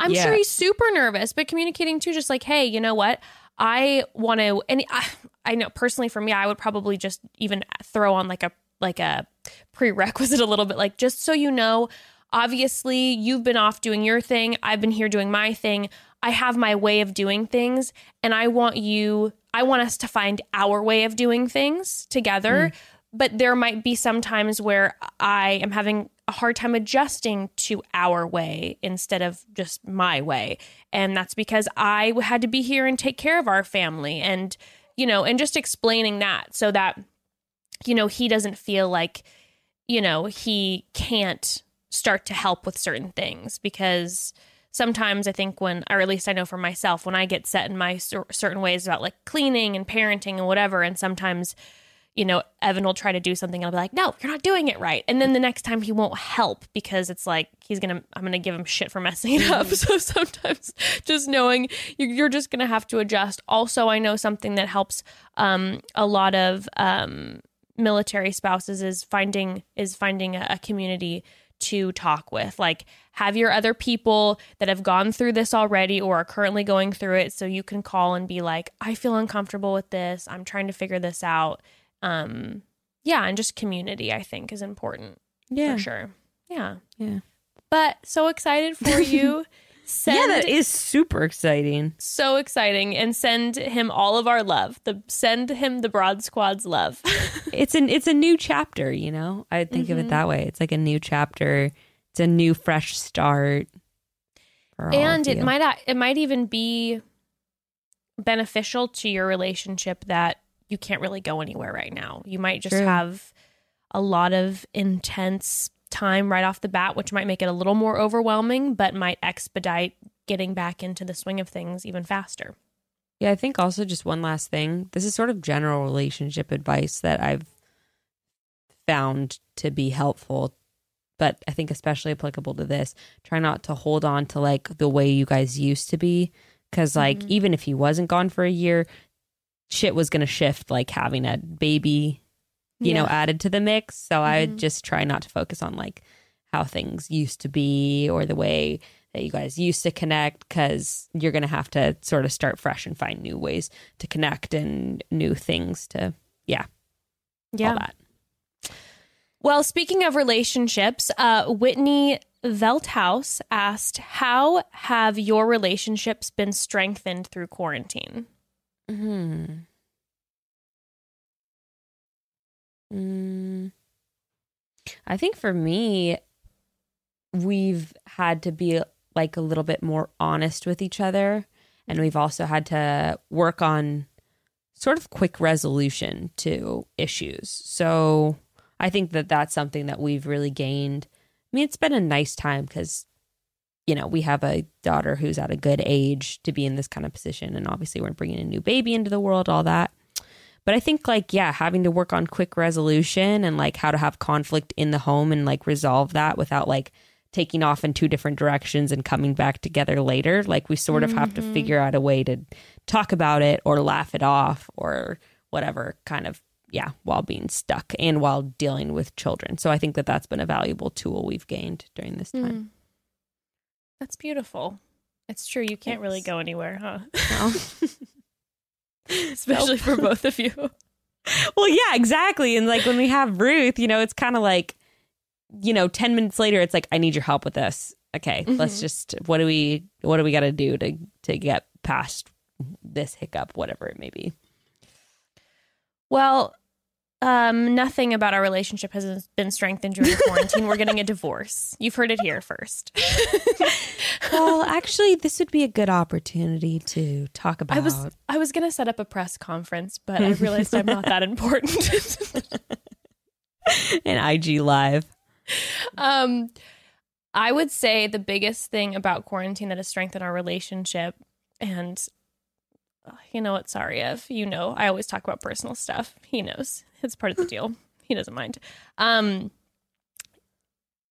I'm Yeah. sure he's super nervous, but communicating too, just like, hey, you know what? I want to, and I, I know personally for me, I would probably just even throw on like a like a prerequisite a little bit, like just so you know, obviously you've been off doing your thing, I've been here doing my thing. I have my way of doing things, and I want you, I want us to find our way of doing things together. Mm. But there might be some times where I am having a hard time adjusting to our way instead of just my way. And that's because I had to be here and take care of our family and, you know, and just explaining that so that, you know, he doesn't feel like, you know, he can't start to help with certain things because sometimes I think when, or at least I know for myself, when I get set in my cer- certain ways about like cleaning and parenting and whatever, and sometimes, you know, Evan will try to do something and I'll be like, no, you're not doing it right. And then the next time he won't help because it's like he's going to, I'm going to give him shit for messing it up. So sometimes just knowing you- you're just going to have to adjust. Also, I know something that helps um, a lot of um, military spouses is finding, is finding a, a community to talk with. Like, have your other people that have gone through this already or are currently going through it so you can call and be like, I feel uncomfortable with this. I'm trying to figure this out. Um, yeah, and just community, I think, is important Yeah, for sure. Yeah. Yeah. But so excited for you. Send yeah, that is super exciting. so exciting and send him all of our love. The send him the Broad Squad's love. it's an it's a new chapter you know i think of it that way it's like a new chapter it's a new fresh start and it might it might even be beneficial to your relationship that you can't really go anywhere right now. You might just True. have a lot of intense time right off the bat, which might make it a little more overwhelming, but might expedite getting back into the swing of things even faster. yeah i think also just one last thing this is sort of general relationship advice that i've found to be helpful but i think especially applicable to this try not to hold on to like the way you guys used to be because like Mhm. even if he wasn't gone for a year shit was gonna shift like having a baby you know, added to the mix. So I Mhm. would just try not to focus on like how things used to be or the way that you guys used to connect because you're going to have to sort of start fresh and find new ways to connect and new things to, yeah, all that. Well, speaking of relationships, uh, Whitney Velthouse asked, How have your relationships been strengthened through quarantine? Hmm. Mm. I think for me, we've had to be like a little bit more honest with each other. And we've also had to work on sort of quick resolution to issues. So I think that that's something that we've really gained. I mean, it's been a nice time because, you know, we have a daughter who's at a good age to be in this kind of position. And obviously, we're bringing a new baby into the world, all that. But I think, like, yeah, having to work on quick resolution and like how to have conflict in the home and like resolve that without like taking off in two different directions and coming back together later. Like, we sort of have to mm-hmm. figure out a way to talk about it or laugh it off or whatever kind of, yeah, while being stuck and while dealing with children. So I think that that's been a valuable tool we've gained during this time. Mm. That's beautiful. It's true. You can't really go anywhere, huh? No. Especially for both of you. Well, yeah, exactly. And like when we have Ruth, you know, it's kind of like, you know, 10 minutes later, it's like, I need your help with this. Okay, let's Mhm. just, what do we, what do we got to do to, to get past this hiccup, whatever it may be? Well, um, nothing about our relationship has been strengthened during quarantine. We're getting a divorce. You've heard it here first. Well, actually, this would be a good opportunity to talk about. I was I was gonna set up a press conference, but I realized I'm not that important. an IG live. um, I would say the biggest thing about quarantine that has strengthened our relationship, and uh, you know what, sorry if you know, I always talk about personal stuff. He knows it's part of the deal. He doesn't mind. Um,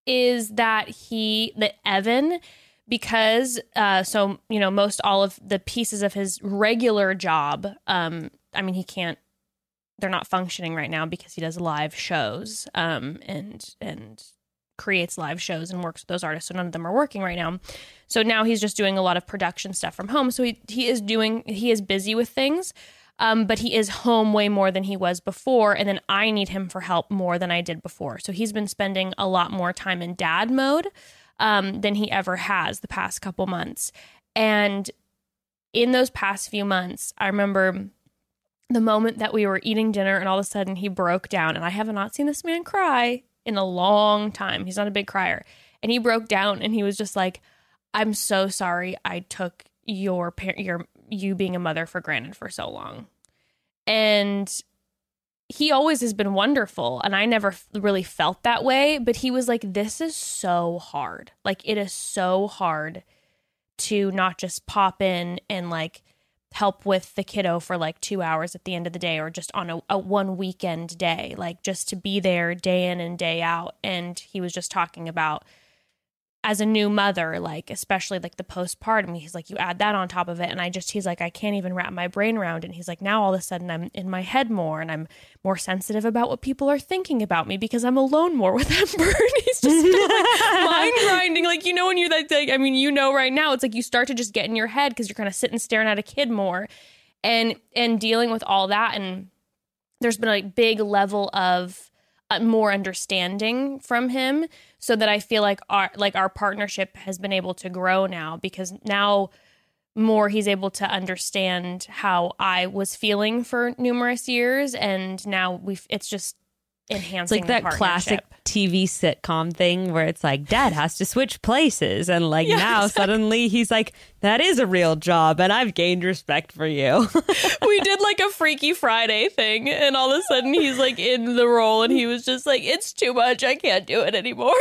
is that he that Evan because uh so you know most all of the pieces of his regular job um I mean he can't they're not functioning right now because he does live shows um and and creates live shows and works with those artists so none of them are working right now so now he's just doing a lot of production stuff from home so he he is doing he is busy with things um, but he is home way more than he was before and then i need him for help more than i did before. So he's been spending a lot more time in dad mode um, than he ever has the past couple months. And in those past few months i remember the moment that we were eating dinner and all of a sudden he broke down and i have not seen this man cry in a long time. He's not a big crier. And he broke down and he was just like i'm so sorry i took your par- your you being a mother for granted for so long. And he always has been wonderful and i never really felt that way but he was like this is so hard. Like it is so hard to not just pop in and like help with the kiddo for like two hours at the end of the day or just on a, a one weekend day like just to be there day in and day out. And he was just talking about as a new mother like especially like the postpartum he's like you add that on top of it. And i just he's like i can't even wrap my brain around. It and he's like now all of a sudden i'm in my head more and i'm more sensitive about what people are thinking about me because i'm alone more with ember and he's just been, like mind grinding. Like you know when you're that like i mean you know right now it's like you start to just get in your head because you're kind of sitting staring at a kid more and and dealing with all that. And there's been a big level of Uh, more understanding from him so that I feel like our like our partnership has been able to grow now because now more he's able to understand how I was feeling for numerous years and now we've it's just It's like that classic. TV sitcom thing where it's like dad has to switch places. And like Yeah, now exactly. suddenly he's like, that is a real job. And I've gained respect for you. we did like a Freaky Friday thing, and all of a sudden he's like in the role, and he was just like, "It's too much. I can't do it anymore."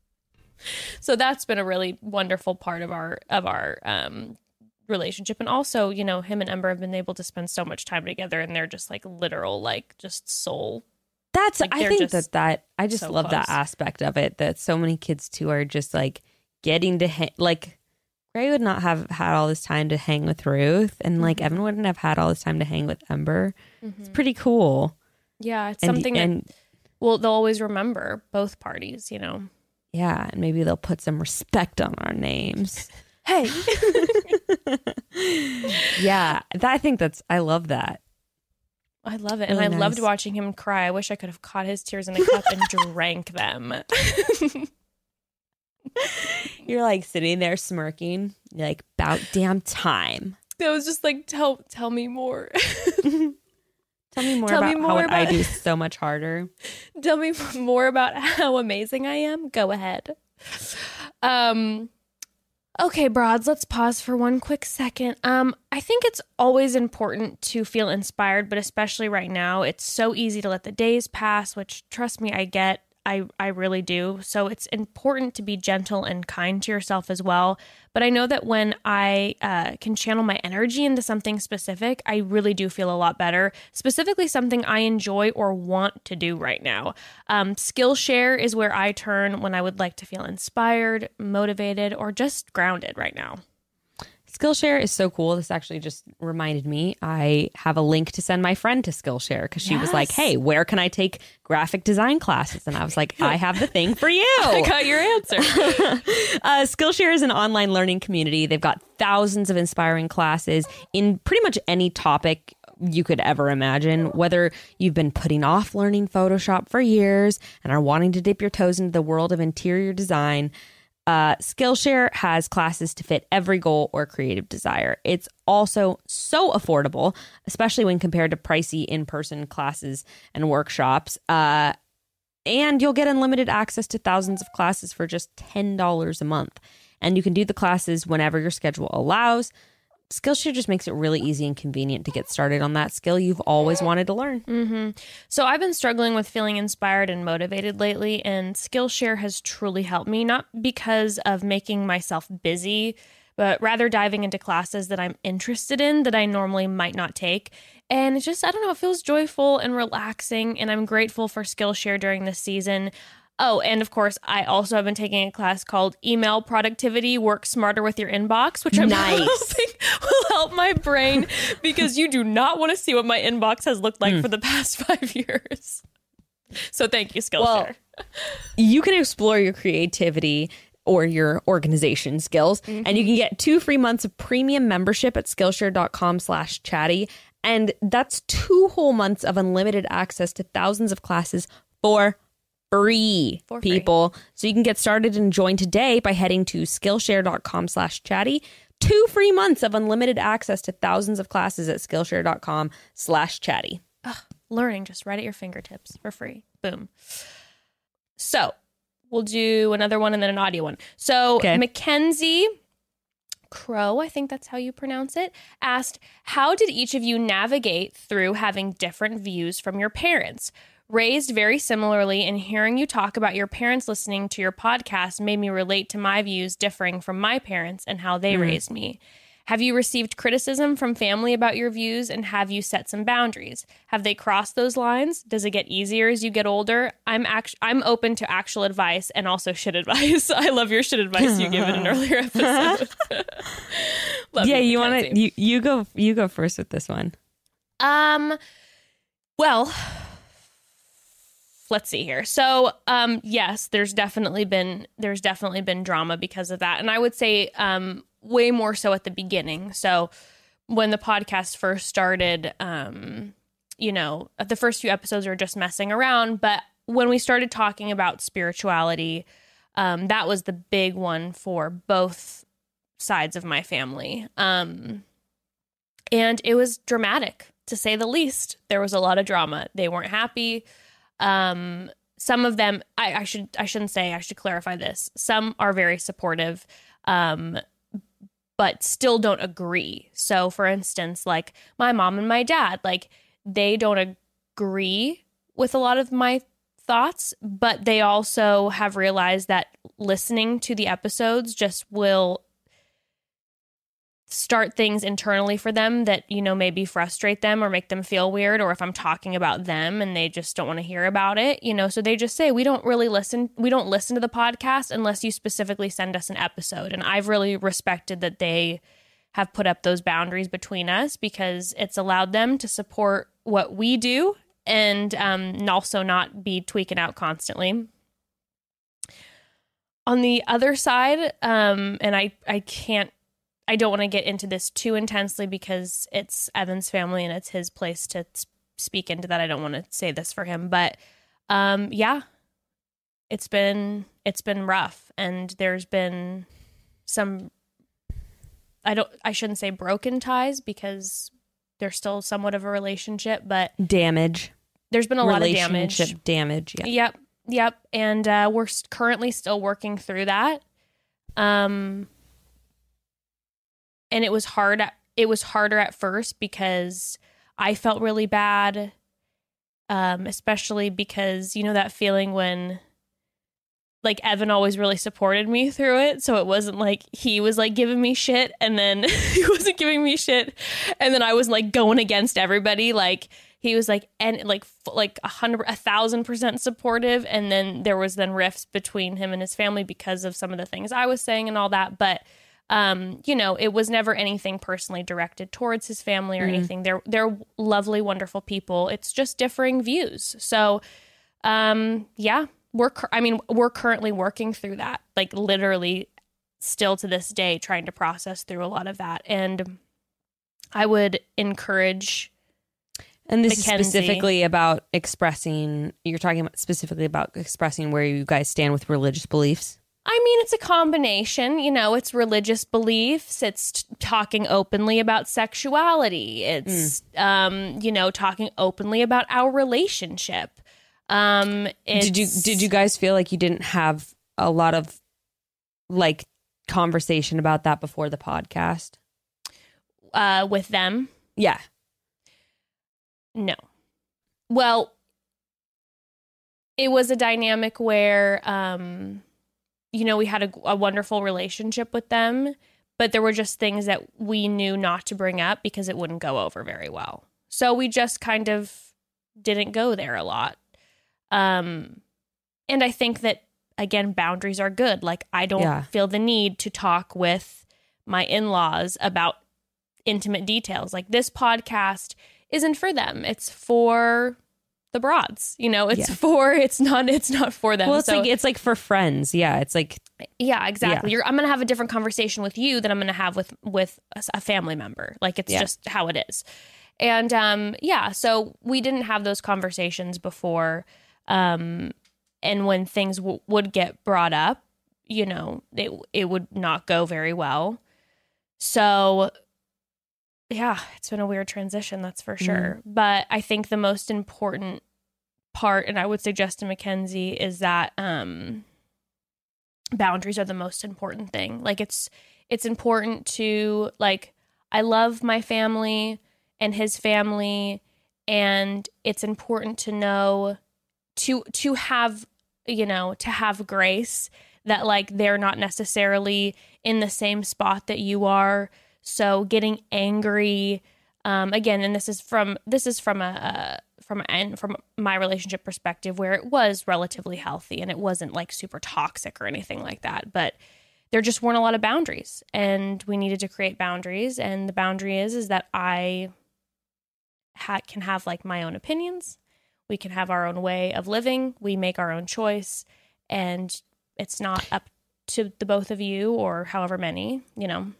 so that's been a really wonderful part of our of our um, relationship, and also, you know, him and Ember have been able to spend so much time together, and they're just like literal, like just soul. That's Like, I think that that I just so love that aspect of it that so many kids too are just like getting to hang like Gray would not have had all this time to hang with Ruth and like Mhm. Evan wouldn't have had all this time to hang with Ember. Mm-hmm. It's pretty cool. Yeah, it's And- something and, that well they'll always remember both parties. You know. yeah, and maybe they'll put some respect on our names. Hey. yeah, that, I think that's I love that. I love it. Really and I loved watching him cry. I wish I could have caught his tears in a cup and drank them. You're like sitting there smirking. You're like, about damn time. it was just like, tell tell me more. Tell me more Tell about me how more I do so much harder. tell me more about how amazing I am. Go ahead. Um Okay, broads, let's pause for one quick second. Um, I think it's always important to feel inspired, but especially right now, it's so easy to let the days pass, which trust me, I get. I I really do. So it's important to be gentle and kind to yourself as well. But I know that when I uh, can channel my energy into something specific, I really do feel a lot better. Specifically, something I enjoy or want to do right now. Um, Skillshare is where I turn when I would like to feel inspired, motivated, or just grounded right now. Skillshare is so cool. This actually just reminded me. I have a link to send my friend to Skillshare because she was like, "Hey, where can I take graphic design classes?" And I was like, "I have the thing for you." I got your answer. Uh, Skillshare is an online learning community. They've got thousands of inspiring classes in pretty much any topic you could ever imagine. Whether you've been putting off learning Photoshop for years and are wanting to dip your toes into the world of interior design, uh, Skillshare has classes to fit every goal or creative desire. It's also so affordable, especially when compared to pricey in person classes and workshops. Uh, and you'll get unlimited access to thousands of classes for just $10 a month. And you can do the classes whenever your schedule allows. Skillshare just makes it really easy and convenient to get started on that skill you've always wanted to learn. Mm-hmm. So I've been struggling with feeling inspired and motivated lately, and Skillshare has truly helped me, not because of making myself busy, but rather diving into classes that I'm interested in that I normally might not take. And it's just, I don't know, it feels joyful and relaxing, and I'm grateful for Skillshare during this season. Oh, and of course, I also have been taking a class called Email Productivity Work Smarter with Your Inbox, which I'm Nice. hoping will help my brain because you do not want to see what my inbox has looked like hmm. for the past five years. So thank you, Skillshare. you can explore your creativity or your organization skills and you mm-hmm. can get two free months of premium membership at skillshare.com slash chatty and that's two whole months of unlimited access to thousands of classes for free For free. people so you can get started and join today by heading to skillshare.com slash chatty two free months of unlimited access to thousands of classes at skillshare.com slash chatty Learning just right at your fingertips for free. Boom. So we'll do another one and then an audio one. So Okay. Mackenzie Crow, I think that's how you pronounce it, asked, How did each of you navigate through having different views from your parents? Raised very similarly, and hearing you talk about your parents listening to your podcast made me relate to my views differing from my parents and how they raised me. Have you received criticism from family about your views and have you set some boundaries? Have they crossed those lines? Does it get easier as you get older? I'm act- I'm open to actual advice and also shit advice. I love your shit advice you gave in an earlier episode. Yeah you want to you, you go you go first with this one Um, well, let's see here. So, um, yes, there's definitely been there's definitely been drama because of that, and I would say um way more so at the beginning. So, when the podcast first started, um, you know, the first few episodes were just messing around, but when we started talking about spirituality, um, that was the big one for both sides of my family. Um, and it was dramatic to say the least. There was a lot of drama. They weren't happy. Um, some of them, I, I should, I shouldn't say. I should clarify this. Some are very supportive, um, but still don't agree. So, for instance, like my mom and my dad, like they don't agree with a lot of my thoughts, but they also have realized that listening to the episodes just will start things internally for them that you know maybe frustrate them or make them feel weird or if I'm talking about them and they just don't want to hear about it you know? So they just say we don't really listen we don't listen to the podcast unless you specifically send us an episode. And I've really respected that they have put up those boundaries between us because it's allowed them to support what we do and um, also not be tweaking out constantly. On the other side um, and I I can't I don't want to get into this too intensely because it's Evan's family and it's his place to speak into that. I don't want to say this for him, but um yeah. It's been it's been rough and there's been some I don't I shouldn't say broken ties because there's still somewhat of a relationship, but damage there's been a lot of damage. relationship damage yeah Yep. Yep. And uh, we're currently still working through that. Um, and it was hard. It was harder at first because I felt really bad. Um, especially because you know that feeling when like Evan always really supported me through it. So it wasn't like he was like giving me shit and then he wasn't giving me shit. And then I was like going against everybody. Like he was like, and like, like a hundred, a thousand percent supportive. And then there was then rifts between him and his family because of some of the things I was saying and all that. But, um, you know, it was never anything personally directed towards his family or anything. They're, they're lovely, wonderful people. It's just differing views. So, um, yeah, we're i mean we're currently working through that like literally still to this day trying to process through a lot of that and i would encourage And this Mackenzie. is specifically about expressing. You're talking about specifically about expressing where you guys stand with religious beliefs. I mean it's a combination you know it's religious beliefs it's t- talking openly about sexuality it's um you know talking openly about our relationship um Did you did you guys feel like you didn't have a lot of like conversation about that before the podcast? uh with them Yeah. No. Well, it was a dynamic where, um, you know, we had a, a wonderful relationship with them, but there were just things that we knew not to bring up because it wouldn't go over very well. So we just kind of didn't go there a lot. Um, and I think that, again, boundaries are good. Like, I don't Yeah. feel the need to talk with my in laws about intimate details. Like, this podcast isn't for them. It's for the broads. You know, it's Yeah. for it's not it's not for them. Well, it's So- like it's like for friends. Yeah, it's like yeah, exactly. Yeah. You're, I'm going to have a different conversation with you than I'm going to have with with a family member. Like it's Yeah. just how it is. And um yeah, so we didn't have those conversations before um and when things w- would get brought up, you know, it it would not go very well. So yeah, it's been a weird transition, that's for sure. But I think the most important part, and I would suggest to Mackenzie, is that um boundaries are the most important thing. Like it's it's important to like I love my family and his family and it's important to know to to have you know to have grace that like they're not necessarily in the same spot that you are so getting angry um again and this is from this is from a, a from and from my relationship perspective where it was relatively healthy and it wasn't like super toxic or anything like that but there just weren't a lot of boundaries and we needed to create boundaries. And the boundary is is that i ha- can have like my own opinions. We can have our own way of living. We make our own choice. And it's not up to the both of you or however many you know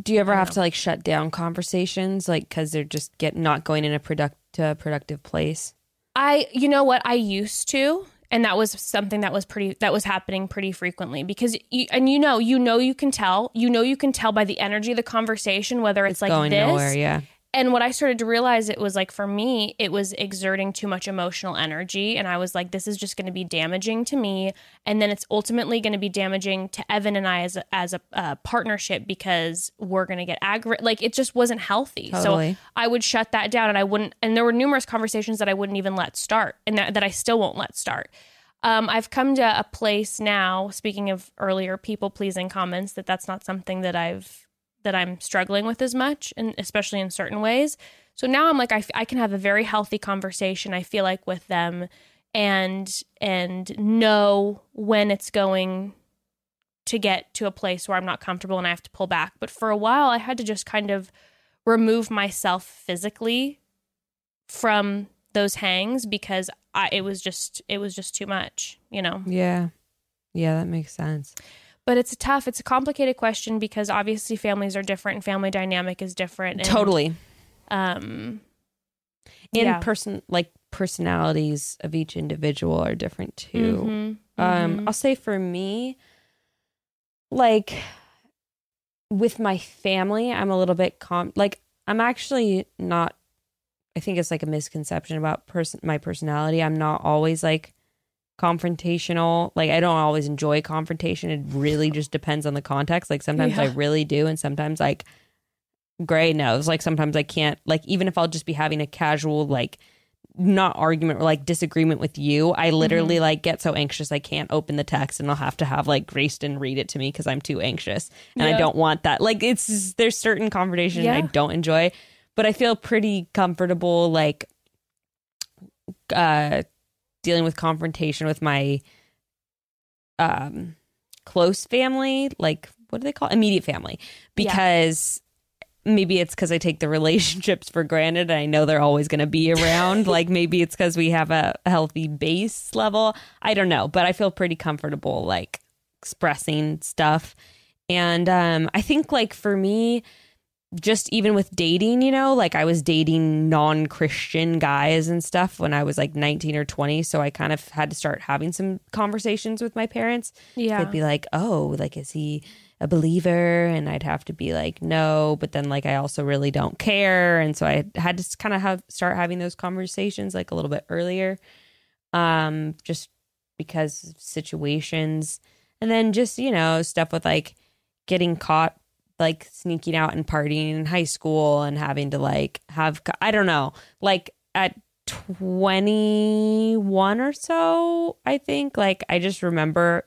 do you ever have know. to like shut down conversations like cuz they're just get not going in a product to a productive place? I, you know what, I used to, and that was something that was pretty, that was happening pretty frequently because, you, and you know, you know, you can tell, you know, you can tell by the energy of the conversation whether it's, like going this. nowhere, yeah. And what I started to realize, it was like for me, it was exerting too much emotional energy, and I was like, this is just going to be damaging to me, and then it's ultimately going to be damaging to Evan and I as a, as a uh, partnership because we're going to get aggravated. Like it just wasn't healthy. Totally. So I would shut that down and I wouldn't and there were numerous conversations that I wouldn't even let start and that, that I still won't let start. Um, I've come to a place now, speaking of earlier people pleasing comments, that that's not something that I've that I'm struggling with as much, and especially in certain ways. So now I'm like, I, I can have a very healthy conversation. I feel like with them, and and know when it's going to get to a place where I'm not comfortable and I have to pull back. But for a while, I had to just kind of remove myself physically from those hangs because I it was just it was just too much, you know. Yeah. Yeah, that makes sense. But it's a tough, it's a complicated question because obviously families are different and family dynamic is different. And, totally. Um And yeah. person like personalities of each individual are different too. Mhm, Um, mhm. I'll say for me, like with my family, I'm a little bit calm. Like I'm actually not. I think it's like a misconception about person my personality. I'm not always like confrontational. Like I don't always enjoy confrontation. It really just depends on the context. Like sometimes I really do, and sometimes like gray knows. Like sometimes I can't. Like even if I'll just be having a casual like not argument or like disagreement with you. I literally like get so anxious I can't open the text and I'll have to have like Grayston read it to me because I'm too anxious and I don't want that. Like it's there's certain conversation I don't enjoy, but I feel pretty comfortable like uh dealing with confrontation with my um close family, like what do they call it? immediate family, because maybe it's because I take the relationships for granted and I know they're always going to be around. like maybe it's because we have a healthy base level. I don't know, but I feel pretty comfortable like expressing stuff. And um, I think like for me, just even with dating, you know, like I was dating non Christian guys and stuff when I was like 19 or 20. So I kind of had to start having some conversations with my parents. Yeah. They'd be like, oh, like, is he a believer? And I'd have to be like, no. But then, like, I also really don't care. And so I had to kind of have start having those conversations like a little bit earlier, um, just because of situations. And then just, you know, stuff with like getting caught like sneaking out and partying in high school and having to like have I don't know like at 21 or so I think like I just remember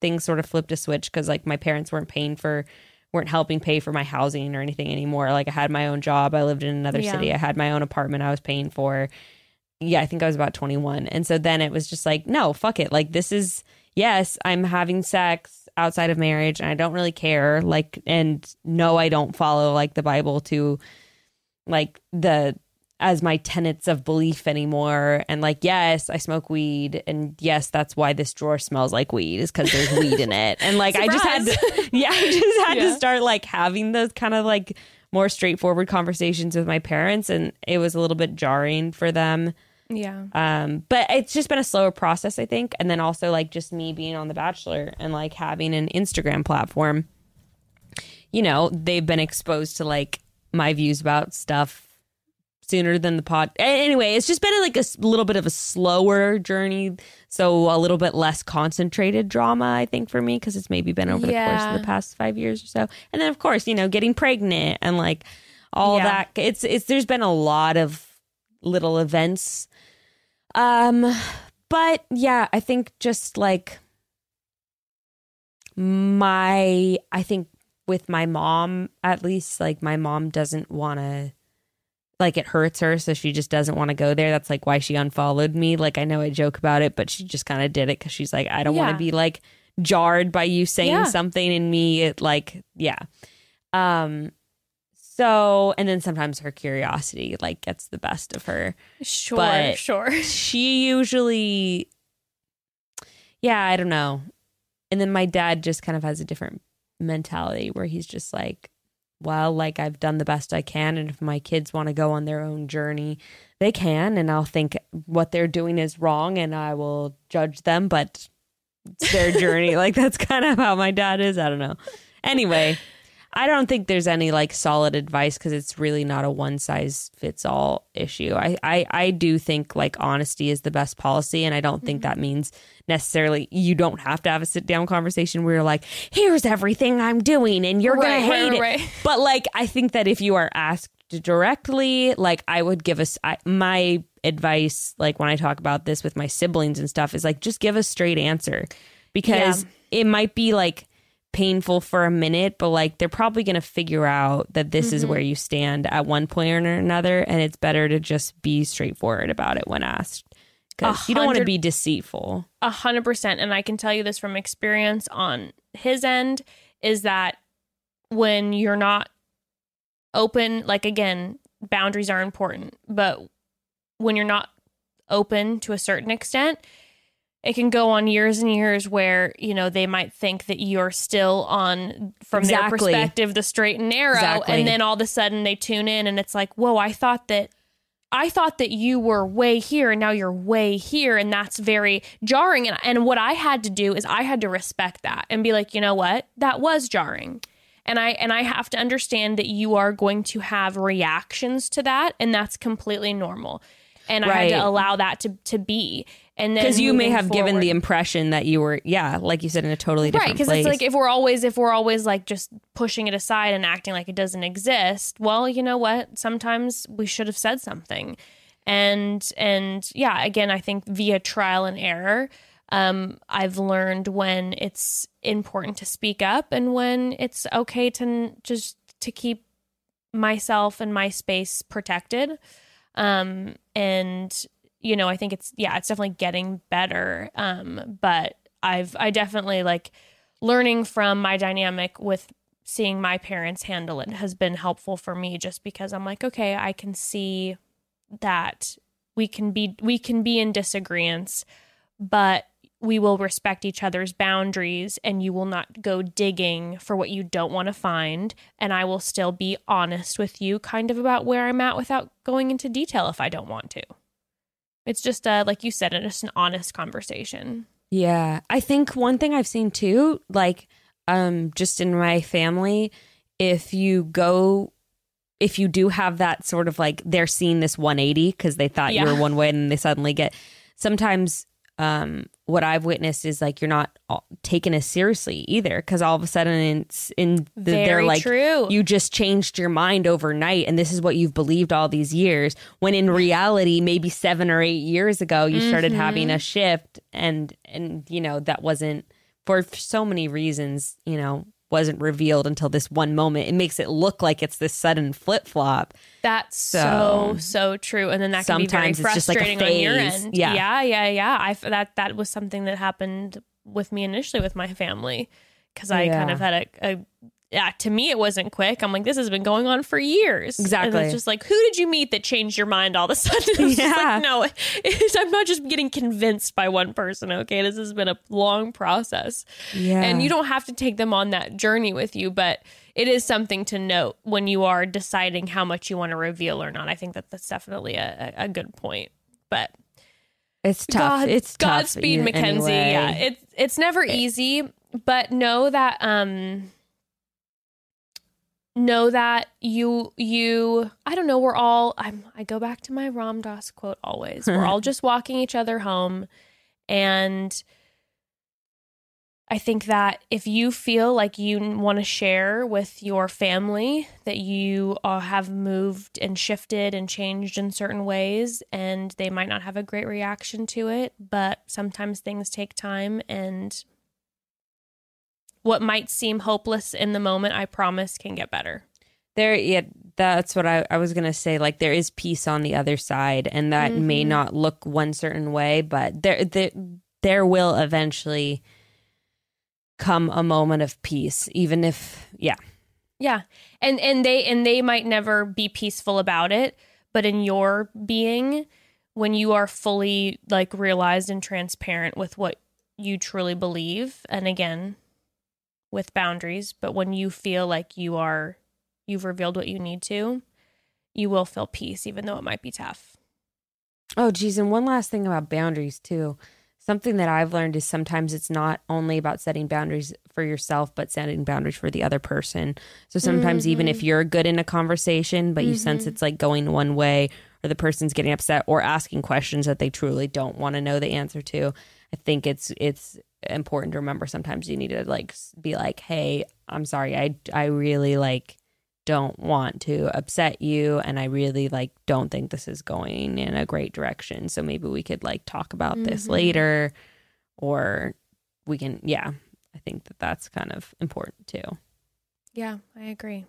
things sort of flipped a switch cuz like my parents weren't paying for weren't helping pay for my housing or anything anymore. Like I had my own job. I lived in another Yeah. city I had my own apartment I was paying for. Yeah I think I was about 21 and so then it was just like no fuck it. Like this is yes I'm having sex outside of marriage and I don't really care like and no I don't follow like the Bible to like the as my tenets of belief anymore. And like yes I smoke weed and yes that's why this drawer smells like weed is cuz there's weed in it. And like I just had to yeah I just had Yeah. to start like having those kind of like more straightforward conversations with my parents and it was a little bit jarring for them yeah. um, but it's just been a slower process, I think. And then also like just me being on The Bachelor and like having an Instagram platform. You know, they've been exposed to like my views about stuff sooner than the pod. Anyway, it's just been like a little bit of a slower journey, so a little bit less concentrated drama, I think, for me because it's maybe been over the course of the past five years or so. And then of course, you know, getting pregnant and like all Yeah. that. It's it's there's been a lot of little events um, but yeah, I think just like my, I think with my mom, at least, like my mom doesn't want to, like it hurts her, so she just doesn't want to go there. That's like why she unfollowed me. Like I know I joke about it, but she just kind of did it because she's like, I don't want to be like jarred by you saying Yeah. something in me. It like, yeah. Um, so, and then sometimes her curiosity like gets the best of her Sure. but- sure. she usually yeah i don't know and then my dad just kind of has a different mentality where he's just like well like i've done the best i can and if my kids want to go on their own journey they can and i'll think what they're doing is wrong and i will judge them but it's their journey like that's kind of how my dad is i don't know anyway I don't think there's any like solid advice because it's really not a one size fits all issue. I, I I do think like honesty is the best policy, and I don't think mm-hmm. that means necessarily you don't have to have a sit down conversation where you're like, here's everything I'm doing, and you're Right, gonna hate right, it. right. But like, I think that if you are asked directly, like I would give us my advice, like when I talk about this with my siblings and stuff, is like just give a straight answer because it might be like painful for a minute, but like they're probably going to figure out that this is mm-hmm. where you stand at one point or another, and it's better to just be straightforward about it when asked because you don't want to be deceitful. A hundred percent. And I can tell you this from experience on his end is that when you're not open, like again, boundaries are important, but when you're not open to a certain extent, it can go on years and years where, you know, they might think that you're still on from their perspective the straight and narrow. Exactly. And then all of a sudden they tune in and it's like, whoa, I thought that I thought that you were way here and now you're way here. And that's very jarring. And, and what I had to do is I had to respect that and be like, you know what? That was jarring. And I and I have to understand that you are going to have reactions to that, and that's completely normal. And I had to allow that to to be. And then Because you may have given the impression that you were, yeah, like you said, in a totally different right because it's like if we're always if we're always like just pushing it aside and acting like it doesn't exist well you know what? Sometimes we should have said something. And and yeah again i think via trial and error um, i've learned when it's important to speak up and when it's okay to n- just to keep myself and my space protected. Um, and you know i think it's yeah it's definitely getting better um, but i've i definitely like learning from my dynamic with seeing my parents handle it has been helpful for me just because i'm like okay i can see that we can be we can be in disagreements but we will respect each other's boundaries and you will not go digging for what you don't want to find and I will still be honest with you kind of about where I'm at without going into detail if I don't want to. It's just uh like you said it's an honest conversation. Yeah. I think one thing I've seen too, like um just in my family, if you go if you do have that sort of like they're seeing this 180 because they thought you were one way and they suddenly get sometimes um what I've witnessed is like you're not all- taken as seriously either because all of a sudden it's in the, they're like true. you just changed your mind overnight and this is what you've believed all these years when in reality maybe 7 or 8 years ago you started having Mm-hmm. a shift and and you know that wasn't for so many reasons you know wasn't revealed until this one moment it makes it look like it's this sudden flip-flop That's so So- so true, and then that can be very Sometimes it's just like a frustrating on your end. Yeah. yeah, yeah, yeah. I that that was something that happened with me initially with my family because I kind of had a, a yeah. To me, it wasn't quick. I'm like, this has been going on for years. And Exactly. it's just like, who did you meet that changed your mind all of a sudden? Yeah. like, no, I'm not just getting convinced by one person. Okay, this has been a long process. yeah And you don't have to take them on that journey with you, but it is something to note when you are deciding how much you want to reveal or not. I think that that's definitely a, a good point. But it's tough God, it's tough Godspeed, Mackenzie. anyway. Yeah, it's it's never easy, but know that um know that you you I don't know, we're all I'm I go back to my Ram Dass quote always. We're all just walking each other home and I think that if you feel like you want to share with your family that you uh, have moved and shifted and changed in certain ways, and they might not have a great reaction to it, but sometimes things take time, and what might seem hopeless in the moment, I promise, can get better. there yeah that's what I, I was gonna say like there is peace on the other side and that may Mhm. not look one certain way but there there, there will eventually come a moment of peace even if yeah Yeah. And and they and they might never be peaceful about it, but in your being when you are fully like realized and transparent with what you truly believe and again with boundaries, but when you feel like you are you've revealed what you need to, you will feel peace even though it might be tough. Oh, geez. And one last thing about boundaries, too. Something that I've learned is sometimes it's not only about setting boundaries for yourself, but setting boundaries for the other person. So sometimes, even if mm-hmm. you're good in a conversation, but you sense mm-hmm. it's like going one way, or the person's getting upset, or asking questions that they truly don't want to know the answer to, I think it's it's important to remember. Sometimes you need to like be like, "Hey, I'm sorry. I I really like don't want to upset you and I really like don't think this is going in a great direction. So maybe we could like talk about this Mhm. later or we can yeah. I think that that's kind of important too. Yeah, I agree.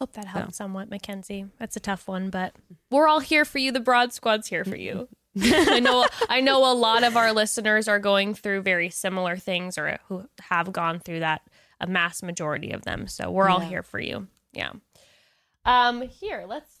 Hope that helped somewhat, Mackenzie. That's a tough one, but we're all here for you. The Broad Squad's here for you. I know I know a lot of our listeners are going through very similar things or who have gone through that a mass majority of them. So we're all Yeah. here for you. Yeah. Um here, let's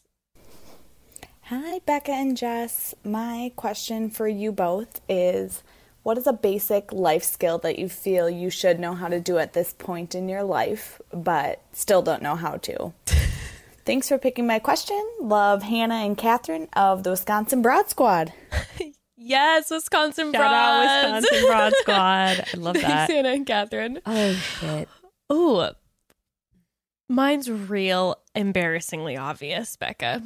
Hi, Bekah and Jess. My question for you both is what is a basic life skill that you feel you should know how to do at this point in your life, but still don't know how to? Thanks for picking my question. Love Hannah and Catherine of the Wisconsin Broad Squad. Yes, Wisconsin Shout out Wisconsin Broad Squad. I love that. Thanks. Hannah and Catherine. Oh shit. Ooh. Mine's real embarrassingly obvious, Bekah.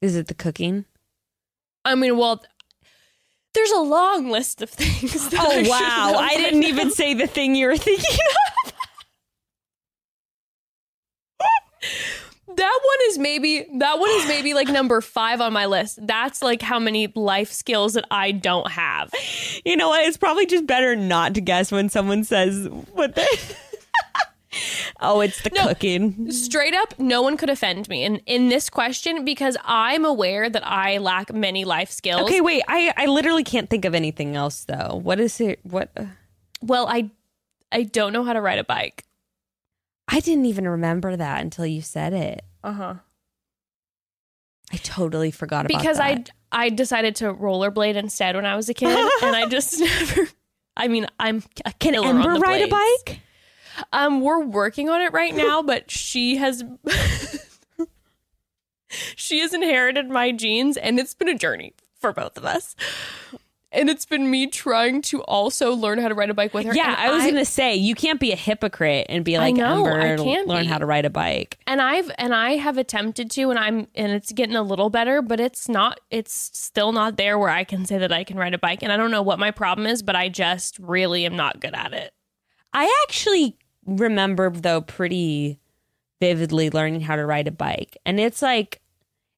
Is it the cooking? I mean, well, there's a long list of things. that oh, I Oh wow. I didn't even say the thing you were thinking of. That one is maybe that one is maybe like number five on my list. That's like how many life skills that I don't have. You know what? It's probably just better not to guess when someone says what they. oh, it's the cooking. Straight up, no one could offend me in in this question because I'm aware that I lack many life skills. Okay, wait. I I literally can't think of anything else though. What is it? What? Uh? Well, I I don't know how to ride a bike. I didn't even remember that until you said it. Uh huh. I totally forgot about Because that. Because I I decided to rollerblade instead when I was a kid, and I just never. I mean, I'm a can Ember ride a bike? Um, we're working on it right now, but she has she has inherited my genes, and it's been a journey for both of us. And it's been me trying to also learn how to ride a bike with her. Yeah, I was gonna say you can't be a hypocrite and be like know, Ember I and can't learn be. how to ride a bike. and I've and I have attempted to, and I'm and it's getting a little better, but it's not. It's still not there where I can say that I can ride a bike. And I don't know what my problem is, but I just really am not good at it. I actually remember though pretty vividly learning how to ride a bike. And it's like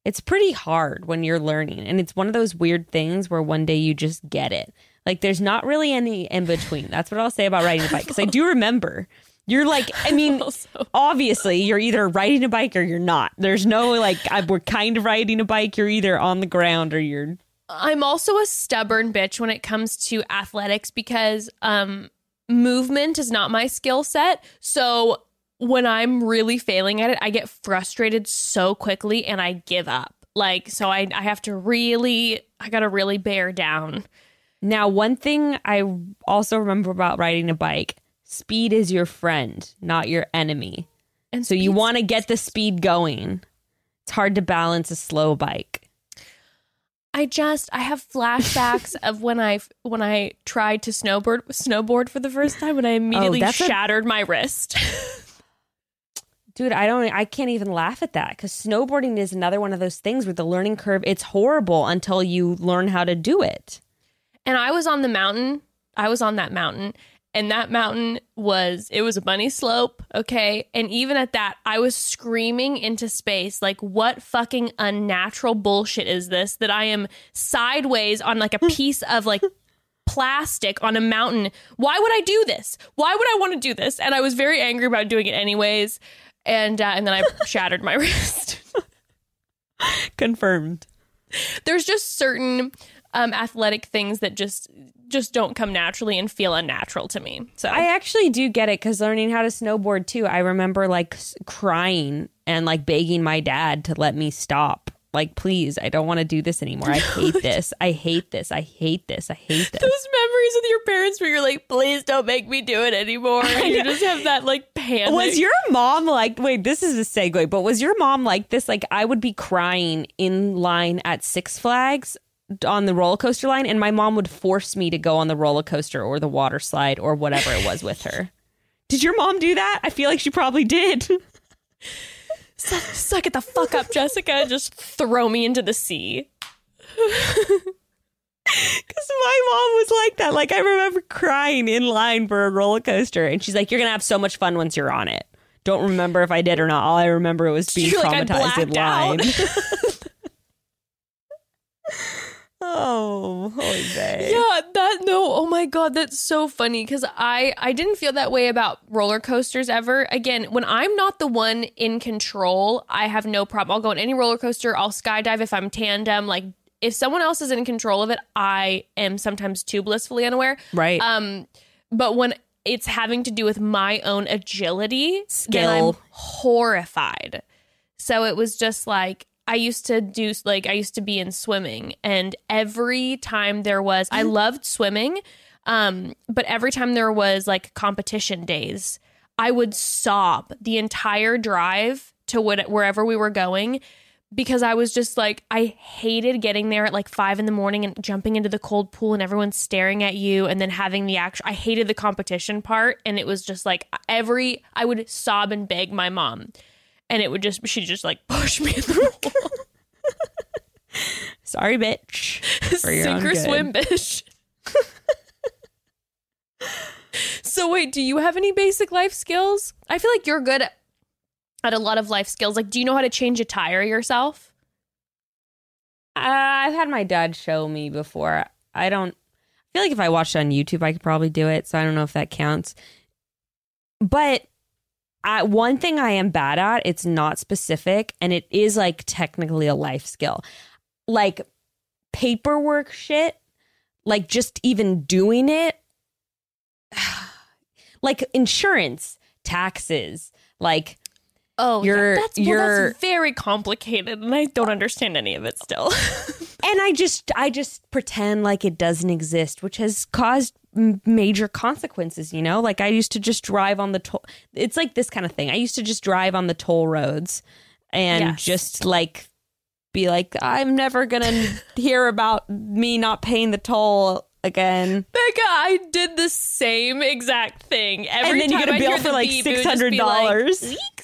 it's pretty hard when you're learning. And it's one of those weird things where one day you just get it. Like there's not really any in between. That's what I'll say about riding a bike. Because I do remember you're like, I mean, Also. obviously you're either riding a bike or you're not. There's no like, I, we're kind of riding a bike. You're either on the ground or you're I'm also a stubborn bitch when it comes to athletics because um movement is not my skill set. So when I'm really failing at it, I get frustrated so quickly and I give up. Like so I I have to really I got to really bear down. Now, one thing I also remember about riding a bike speed is your friend, not your enemy. And So you want to get the speed going. It's hard to balance a slow bike. I just I have flashbacks of when I when I tried to snowboard snowboard for the first time and I oh, immediately that's a- shattered my wrist. Dude, I don't I can't even laugh at that cuz snowboarding is another one of those things where the learning curve it's horrible until you learn how to do it. and I was on the mountain. I was on that mountain, and that mountain was it was a bunny slope, okay? And even at that, I was screaming into space like what fucking unnatural bullshit is this that I am sideways on like a hmm. piece of like plastic on a mountain. Why would I do this? Why would I want to do this? And I was very angry about doing it anyways. And uh, and then I shattered my wrist. Confirmed. there's just certain um, athletic things that just just don't come naturally and feel unnatural to me. So I actually do get it because learning how to snowboard too, I remember like crying and like begging my dad to let me stop. Like, please, I don't want to do this anymore. I hate this. I hate this. I hate this. I hate this. those memories with your parents where you're like, please don't make me do it anymore. And you just have that like panic. Was your mom like, wait, this is a segue, but was your mom like this? Like, I would be crying in line at Six Flags on the roller coaster line, and my mom would force me to go on the roller coaster or the water slide or whatever it was with her. Did your mom do that? I feel like she probably did. suck, suck it the fuck up, Jessica? Just throw me into the sea. Because my mom was like that. Like, I remember crying in line for a roller coaster, and she's like, You're going to have so much fun once you're on it. Don't remember if I did or not. All I remember was being You're like, traumatized in line. oh, holy babe. Yeah, that no. Oh my god, that's so funny because I I didn't feel that way about roller coasters ever. Again, when I'm not the one in control, I have no problem. I'll go on any roller coaster. I'll skydive if I'm tandem. Like if someone else is in control of it, I am sometimes too blissfully unaware. Right. Um, but when it's having to do with my own agility, Skill. I'm horrified. So it was just like I used to do like I used to be in swimming and every time there was I loved swimming um but every time there was like competition days I would sob the entire drive to what, wherever we were going because I was just like I hated getting there at like five in the morning and jumping into the cold pool and everyone's staring at you and then having the actual I hated the competition part and it was just like every I would sob and beg my mom and it would just she'd just like push me in the pool. Sorry, bitch. For your Sink or swim, bitch. so wait, do you have any basic life skills? I feel like you're good at at a lot of life skills. Like, do you know how to change a tire yourself? Uh, I've had my dad show me before. I don't I feel like if I watched on YouTube, I could probably do it. So I don't know if that counts. But I, one thing I am bad at, it's not specific, and it is like technically a life skill. Like paperwork shit, like just even doing it, like insurance, taxes, like Oh, You're- yeah. that's, you're- that's very complicated, and I don't understand any of it still. and I just I just pretend like it doesn't exist, which has caused major consequences. You know, like I used to just drive on the toll. It's like this kind of thing. I used to just drive on the toll roads and Yes. just like be like, I'm never gonna hear about me not paying the toll again. Bekah, I did the same exact thing. Every then you get a bill for, like, beep, it would just be like, $600. "Weeks."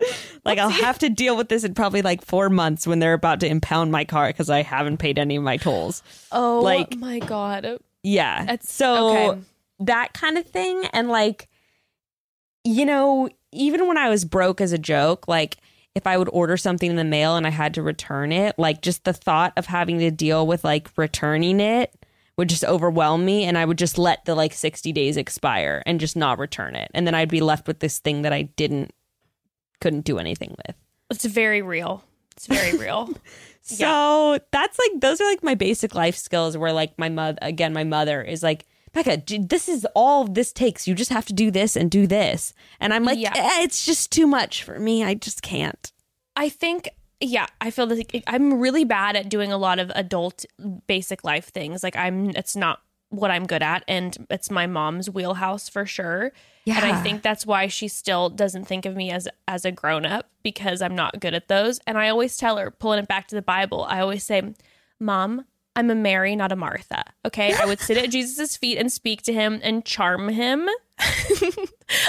Like I'll have to deal with this in probably like four months when they're about to impound my car because I haven't paid any of my tolls. oh Like- my god. Yeah. That's- so okay. that kind of thing. And like, you know, even when I was broke as a joke, like if I would order something in the mail and I had to return it, like just the thought of having to deal with like returning it would just overwhelm me and I would just let the like 60 days expire and just not return it. And then I'd be left with this thing that I didn't couldn't do anything with. It's very real. It's very real. So that's like those are like my basic life skills where like my mother again my mother is like Bekah this is all this takes you just have to do this and do this and I'm like Yeah. "Eh, it's just too much for me I just can't I think, yeah, I feel like I'm really bad at doing a lot of adult basic life things. Like I'm, it's not what I'm good at, and it's my mom's wheelhouse for sure. And I think that's why she still doesn't think of me as as a grown up because I'm not good at those. And I always tell her, pulling it back to the Bible, I always say, "Mom." I'm a Mary, not a Martha. Okay. I would sit at Jesus' feet and speak to him and charm him.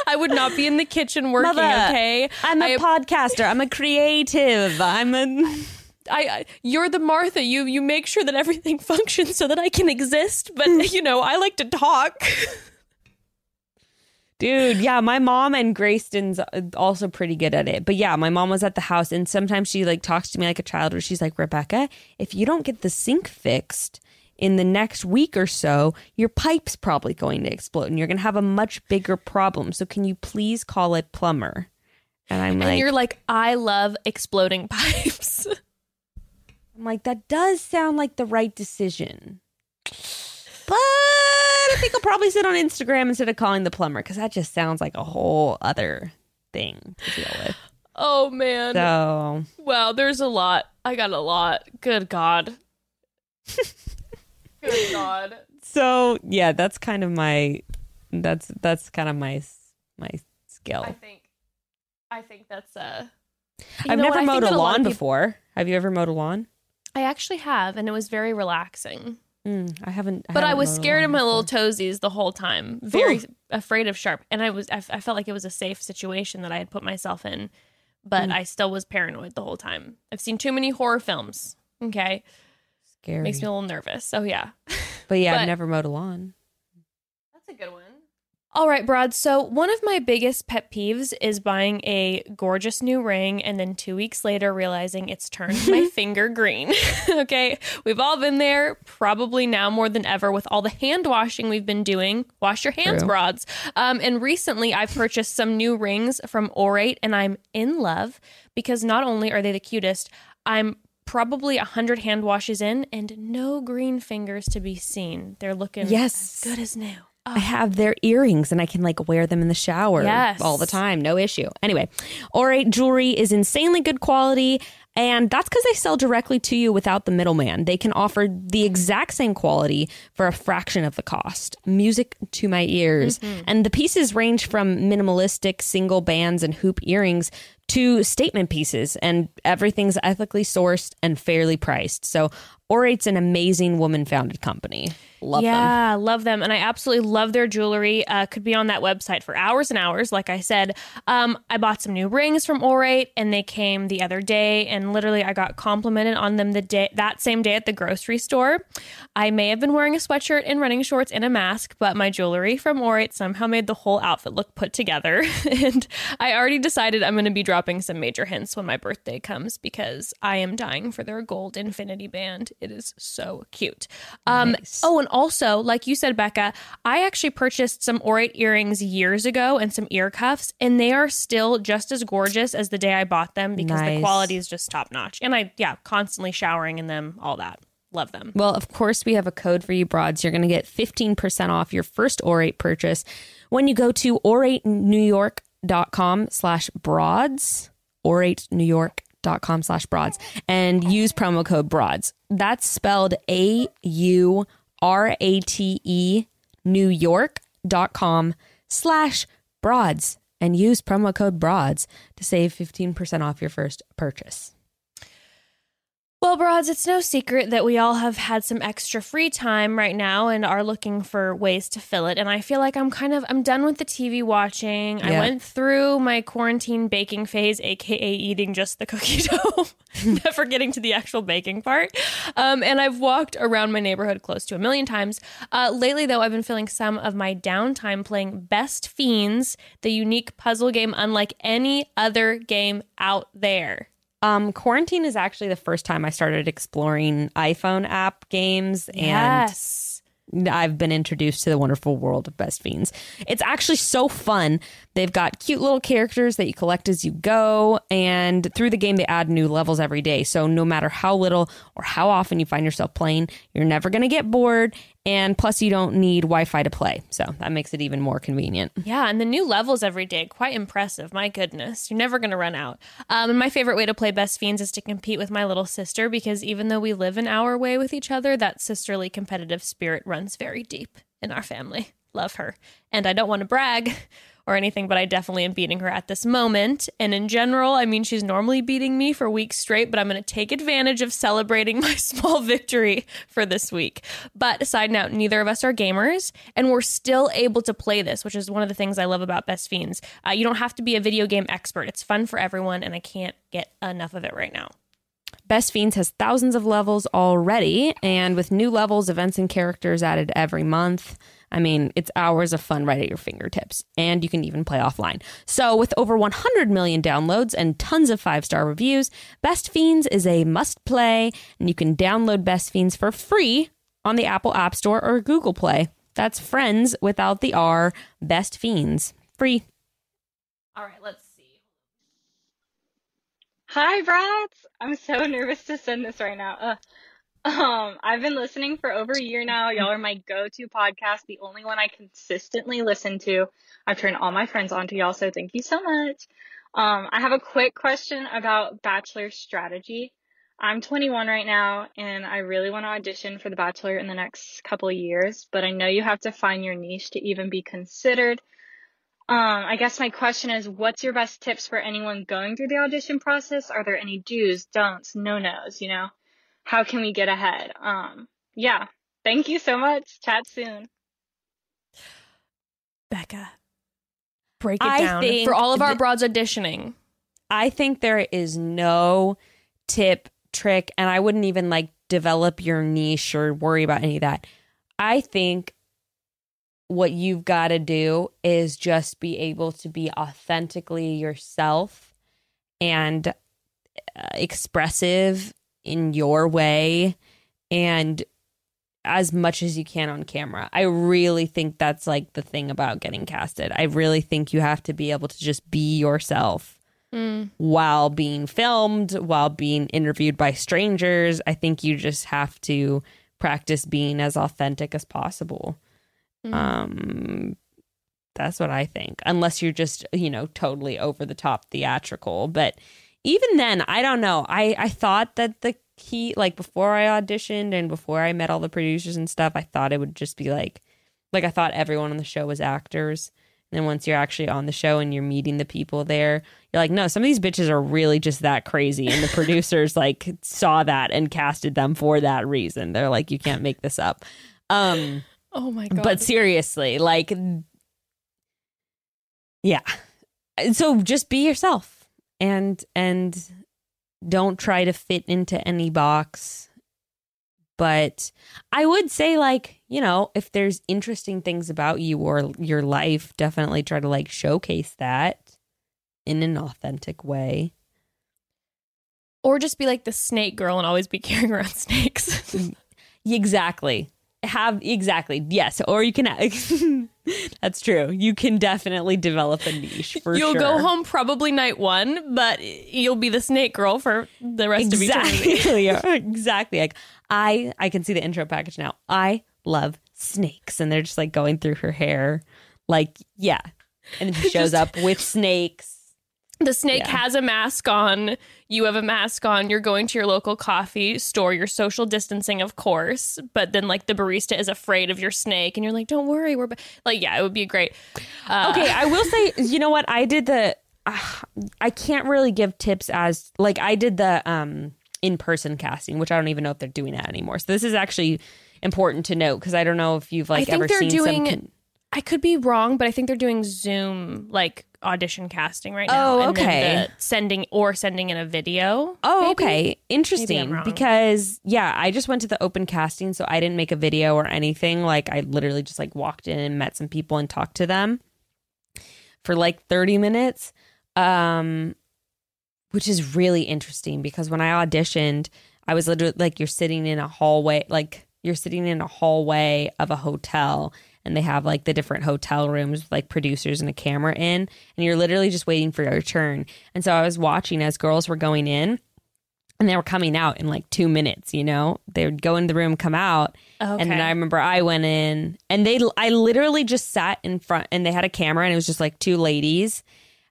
I would not be in the kitchen working. Mother, okay. I'm a I- podcaster I'm a creative I'm a I, I you're the Martha. You you make sure that everything functions so that I can exist. But you know, I like to talk. Dude, yeah, my mom and Grayston's uh, also pretty good at it. But yeah, my mom was at the house and sometimes she like talks to me like a child where she's like, Rebecca, if you don't get the sink fixed in the next week or so, your pipe's probably going to explode and you're going to have a much bigger problem. So can you please call a plumber? And I'm and like, you're like, I love exploding pipes. I'm like, that does sound like the right decision. But I think I'll probably sit on Instagram instead of calling the plumber because that just sounds like a whole other thing to deal with. oh man. So Wow, there's a lot. I got a lot. Good God. Good God. so yeah, that's kind of my that's that's kind of my my skill. I think. I think that's uh. I've know what? never mowed a that lot of lawn before. Have you ever mowed a lawn? I actually have, and it was very relaxing. Mm, I haven't. But I haven't was scared of lawn my little toesies the whole time. Very Ooh. afraid of sharp, and I was. I, f- I felt like it was a safe situation that I had put myself in, but Mm. I still was paranoid the whole time. I've seen too many horror films. Okay, Scary. makes me a little nervous. So yeah, but yeah, but- I've never mowed a lawn. that's a good one. All right, Broad. So one of my biggest pet peeves is buying a gorgeous new ring and then two weeks later realizing it's turned my finger green. okay. We've all been there, probably now more than ever with all the hand washing we've been doing. Wash your hands, True. broads. Um, and recently I've purchased some new rings from Aurate and I'm in love because not only are they the cutest, I'm probably a hundred hand washes in and no green fingers to be seen. They're looking Yes. as good as new. I oh. have their earrings and I can like wear them in the shower Yes. all the time. No issue. Anyway, Aurate jewelry is insanely good quality. And that's because they sell directly to you without the middleman. They can offer the exact same quality for a fraction of the cost. Music to my ears. Mm-hmm. And the pieces range from minimalistic single bands and hoop earrings to statement pieces, and everything's ethically sourced and fairly priced. So Aurate's an amazing woman founded company. Love them. yeah, love them, and I absolutely love their jewelry. Uh, could be on that website for hours and hours. Like I said, um, I bought some new rings from Aurate, and they came the other day, and literally I got complimented on them the day that same day at the grocery store. I may have been wearing a sweatshirt and running shorts and a mask, but my jewelry from Aurate somehow made the whole outfit look put together. and I already decided I'm going to be dropping some major hints when my birthday comes because I am dying for their gold infinity band. It is so cute. Um, Oh, and also, like you said, Bekah, I actually purchased some Aurate earrings years ago and some ear cuffs, and they are still just as gorgeous as the day I bought them because the quality is just top notch. And I, yeah, constantly showering in them, all that. Love them. Well, of course, we have a code for you broads. You're going to get 15% off your first Orate purchase when you go to auratenewyork.com slash broads, auratenewyork.com slash broads, and use promo code broads. That's spelled A U R A T E New York dot com slash broads and use promo code broads to save 15% off your first purchase. Well, broads, it's no secret that we all have had some extra free time right now and are looking for ways to fill it. And I feel like I'm kind of I'm done with the TV watching. I went through my quarantine baking phase, aka eating just the cookie dough, never getting to the actual baking part. Um, and I've walked around my neighborhood close to a million times. Uh, lately, though, I've been filling some of my downtime playing Best Fiends, the unique puzzle game unlike any other game out there. Um, quarantine is actually the first time I started exploring iPhone app games, Yes. and I've been introduced to the wonderful world of Best Fiends. It's actually so fun. They've got cute little characters that you collect as you go, and through the game, they add new levels every day. So no matter how little or how often you find yourself playing, you're never going to get bored. And plus, you don't need Wi Fi to play. So that makes it even more convenient. Yeah, and the new levels every day, quite impressive. My goodness, you're never going to run out. Um, and my favorite way to play Best Fiends is to compete with my little sister because even though we live an hour away with each other, that sisterly competitive spirit runs very deep in our family. Love her. And I don't want to brag or anything, but I definitely am beating her at this moment. And in general, I mean, she's normally beating me for weeks straight, but I'm going to take advantage of celebrating my small victory for this week. But side note, neither of us are gamers, and we're still able to play this, which is one of the things I love about Best Fiends. Uh, you don't have to be a video game expert, it's fun for everyone, and I can't get enough of it right now. Best Fiends has thousands of levels already, and with new levels, events, and characters added every month. I mean, it's hours of fun right at your fingertips, and you can even play offline. So, with over 100 million downloads and tons of five star reviews, Best Fiends is a must play, and you can download Best Fiends for free on the Apple App Store or Google Play. That's friends without the R, Best Fiends. Free. All right, let's see. Hi, brats! I'm so nervous to send this right now. Uh, um, I've been listening for over a year now. Y'all are my go-to podcast, the only one I consistently listen to. I've turned all my friends onto y'all, so thank you so much. Um, I have a quick question about Bachelor strategy. I'm 21 right now, and I really want to audition for The Bachelor in the next couple of years, but I know you have to find your niche to even be considered. Um, I guess my question is, what's your best tips for anyone going through the audition process? Are there any do's, don'ts, no-nos, you know? How can we get ahead? Um, yeah. Thank you so much. Chat soon. Bekah, break it I down think for all of our that- broads auditioning. I think there is no tip, trick, and I wouldn't even like develop your niche or worry about any of that. I think what you've got to do is just be able to be authentically yourself and uh, expressive in your way and as much as you can on camera. I really think that's like the thing about getting casted. I really think you have to be able to just be yourself while being filmed, while being interviewed by strangers. I think you just have to practice being as authentic as possible. Um that's what I think. Unless you're just, you know, totally over the top theatrical, but even then, I don't know. I I thought that the key like before I auditioned and before I met all the producers and stuff, I thought it would just be like like I thought everyone on the show was actors And then once you're actually on the show and you're meeting the people there, you're like, no, some of these bitches are really just that crazy. And the producers like saw that and casted them for that reason. They're like, you can't make this up. Um, Oh my god. but seriously, like, yeah. So just be yourself and and don't try to fit into any box. But I would say, like, you know, if there's interesting things about you or your life, definitely try to like showcase that in an authentic way. or just be like the snake girl and always be carrying around snakes. Exactly. Have exactly yes, or you can. that's true. You can definitely develop a niche for you'll sure. go home probably night one, but you'll be the snake girl for the rest of eternity. exactly exactly like i i can see the intro package now i love snakes and they're just like going through her hair like yeah and then she shows up with snakes The snake Yeah. has a mask on. You have a mask on. You're going to your local coffee store. You're social distancing, of course. But then, like, the barista is afraid of your snake, and you're like, "Don't worry, we're like, yeah, it would be great." Uh, okay i will say you know what i did the uh, i can't really give tips as like i did the um in-person casting which i don't even know if they're doing that anymore so this is actually important to note because i don't know if you've like I think ever they're seen doing- some I could be wrong, but I think they're doing Zoom like audition casting right now. Oh, okay. the sending or sending in a video. Oh, maybe? okay. Interesting. Because yeah, I just went to the open casting, so I didn't make a video or anything. Like I literally just like walked in and met some people and talked to them for like 30 minutes. Um which is really interesting because when I auditioned, I was literally like you're sitting in a hallway, like you're sitting in a hallway of a hotel and they have like the different hotel rooms with like producers and a camera in and you're literally just waiting for your turn. And so I was watching as girls were going in and they were coming out in like two minutes, you know? They would go in the room, come out. Okay. And then I remember I went in and they, I literally just sat in front and they had a camera and it was just like two ladies.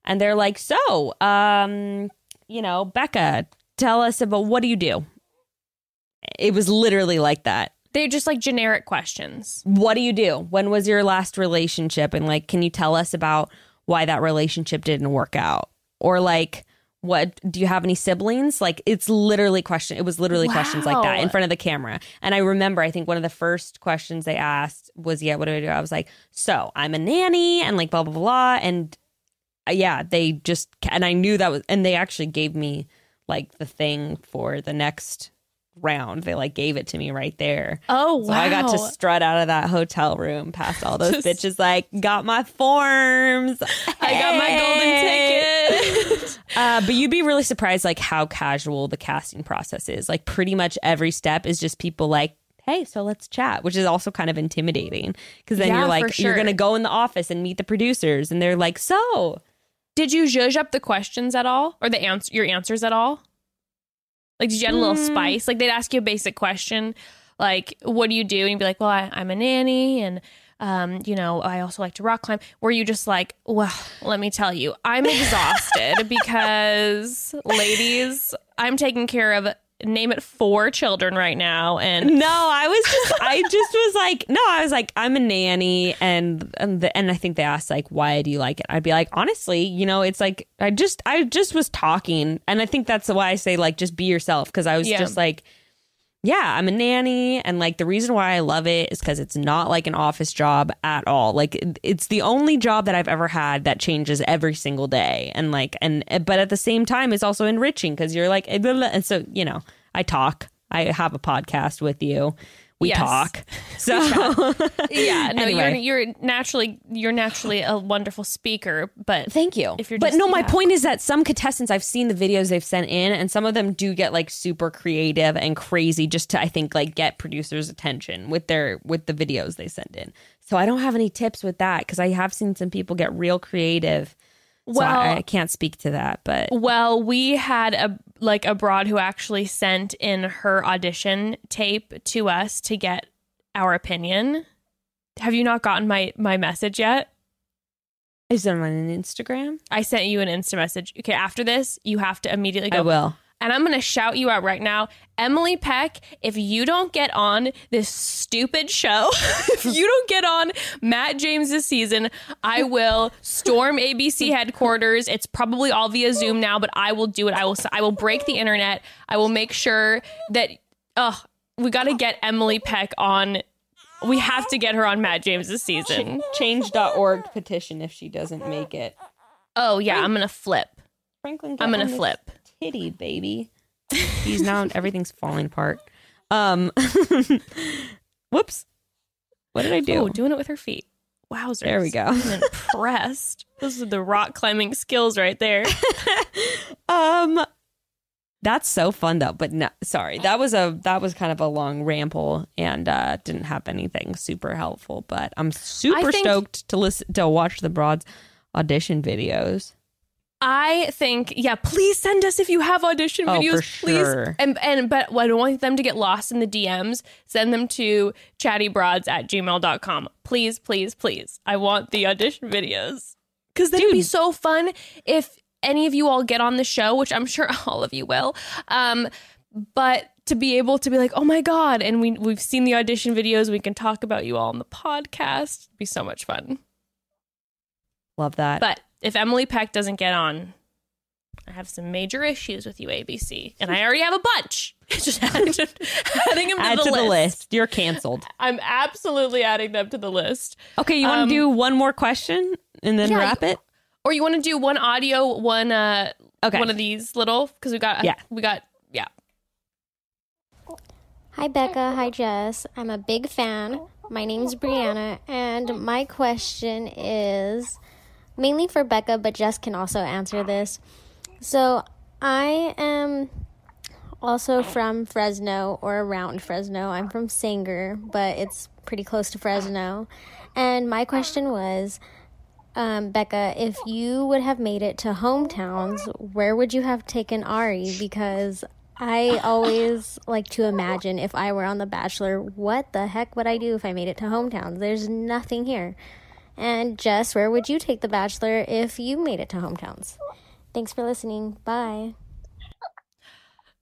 And they're like, so, um, you know, Bekah, tell us about what do you do? It was literally like that. They're just like generic questions. What do you do? When was your last relationship? And like, can you tell us about why that relationship didn't work out? Or like, what do you have any siblings? Like, it's literally question. It was literally questions like that in front of the camera. And I remember, I think one of the first questions they asked was, "Yeah, what do I do?" I was like, "So I'm a nanny," and like blah blah blah. And uh, yeah, they just and I knew that was, and they actually gave me like the thing for the next round. They like gave it to me right there. Oh wow! So I got to strut out of that hotel room past all those Just- bitches. Like, got my forms. I got my golden ticket. Uh, but you'd be really surprised, like how casual the casting process is. Like, pretty much every step is just people like, "Hey, so let's chat," which is also kind of intimidating because then Yeah, you're like, you're gonna go in the office and meet the producers, and they're like, "So, Did you zhuzh up the questions at all, or the answer your answers at all? Like, did you add a little Hmm. spice? Like, they'd ask you a basic question, like, "What do you do?" And you'd be like, "Well, I, I'm a nanny, and um, you know, I also like to rock climb." Were you just like, "Well, let me tell you, I'm exhausted because, ladies, I'm taking care of name it four children right now, and No, I was just, I just was like, no, I was like, I'm a nanny, and and, the, and I think they asked like, why do you like it? I'd be like, honestly, you know, it's like I just, I just was talking, and I think that's why I say like, just be yourself, because I was Yeah. just like, yeah, I'm a nanny, and like the reason why I love it is because it's not like an office job at all. Like it's the only job that I've ever had that changes every single day, and like, and but at the same time, it's also enriching because you're like, eh, and so you know, I talk. I have a podcast with you. We Yes. talk. So yeah, no, Anyway. you're you're naturally you're naturally a wonderful speaker, but Thank you. If you're but just- no, my point is that some contestants I've seen the videos they've sent in, and some of them do get like super creative and crazy, just to I think like get producers' attention with their with the videos they send in. So I don't have any tips with that because I have seen some people get real creative. So Well- I, I can't speak to that, but Well, we had a like a broad who actually sent in her audition tape to us to get our opinion. Have you not gotten my my message yet? is it on an Instagram? I sent you an Insta message. Okay, after this, you have to immediately go. I will. And I'm going to shout you out right now. Emily Peck, if you don't get on this stupid show, if you don't get on Matt James' season, I will storm ABC headquarters. It's probably all via Zoom now, but I will do it. I will I will break the internet. I will make sure that oh, we got to get Emily Peck on we have to get her on Matt James' season. Change.org petition if she doesn't make it. Oh yeah, I'm gonna flip. Franklin, I'm gonna flip. Titty, baby. He's now everything's falling apart. Um, whoops. What did I do? Oh, doing it with her feet. Wowzers. There we go. I'm impressed. Those are the rock climbing skills right there. Um, that's so fun though. But no, sorry, that was a that was kind of a long ramble and uh didn't have anything super helpful. But I'm super think- stoked to listen to watch the broads audition videos. I think, yeah, please send us if you have audition Oh, videos. for Please. sure. And and but I don't want them to get lost in the DMs. Send them to chattybroads at gmail.com. Please, please, please. I want the audition videos. Because that'd be so fun if any of you all get on the show, which I'm sure all of you will. Um, but to be able to be like, oh my God, and we we've seen the audition videos, we can talk about you all on the podcast. It'd be so much fun. Love that. But if Emily Peck doesn't get on, I have some major issues with you, ABC, and I already have a bunch. Just adding, adding them to, Add the, to list. the list. You're canceled. I'm absolutely adding them to the list. Okay, you want to Um, do one more question and then yeah, wrap it? Or you want to do one audio, one uh, Okay. one of these little because we got Yeah. we got yeah. Hi, Bekah. Hi, Jess. I'm a big fan. My name's Brianna, and my question is mainly for Bekah, but Jess can also answer this. So, I am also from Fresno or around Fresno. I'm from Sanger, but it's pretty close to Fresno. And my question was um, Bekah, if you would have made it to hometowns, where would you have taken Ari? Because I always like to imagine if I were on The Bachelor, what the heck would I do if I made it to hometowns? There's nothing here. And Jess, where would you take The Bachelor if you made it to hometowns? Thanks for listening. Bye.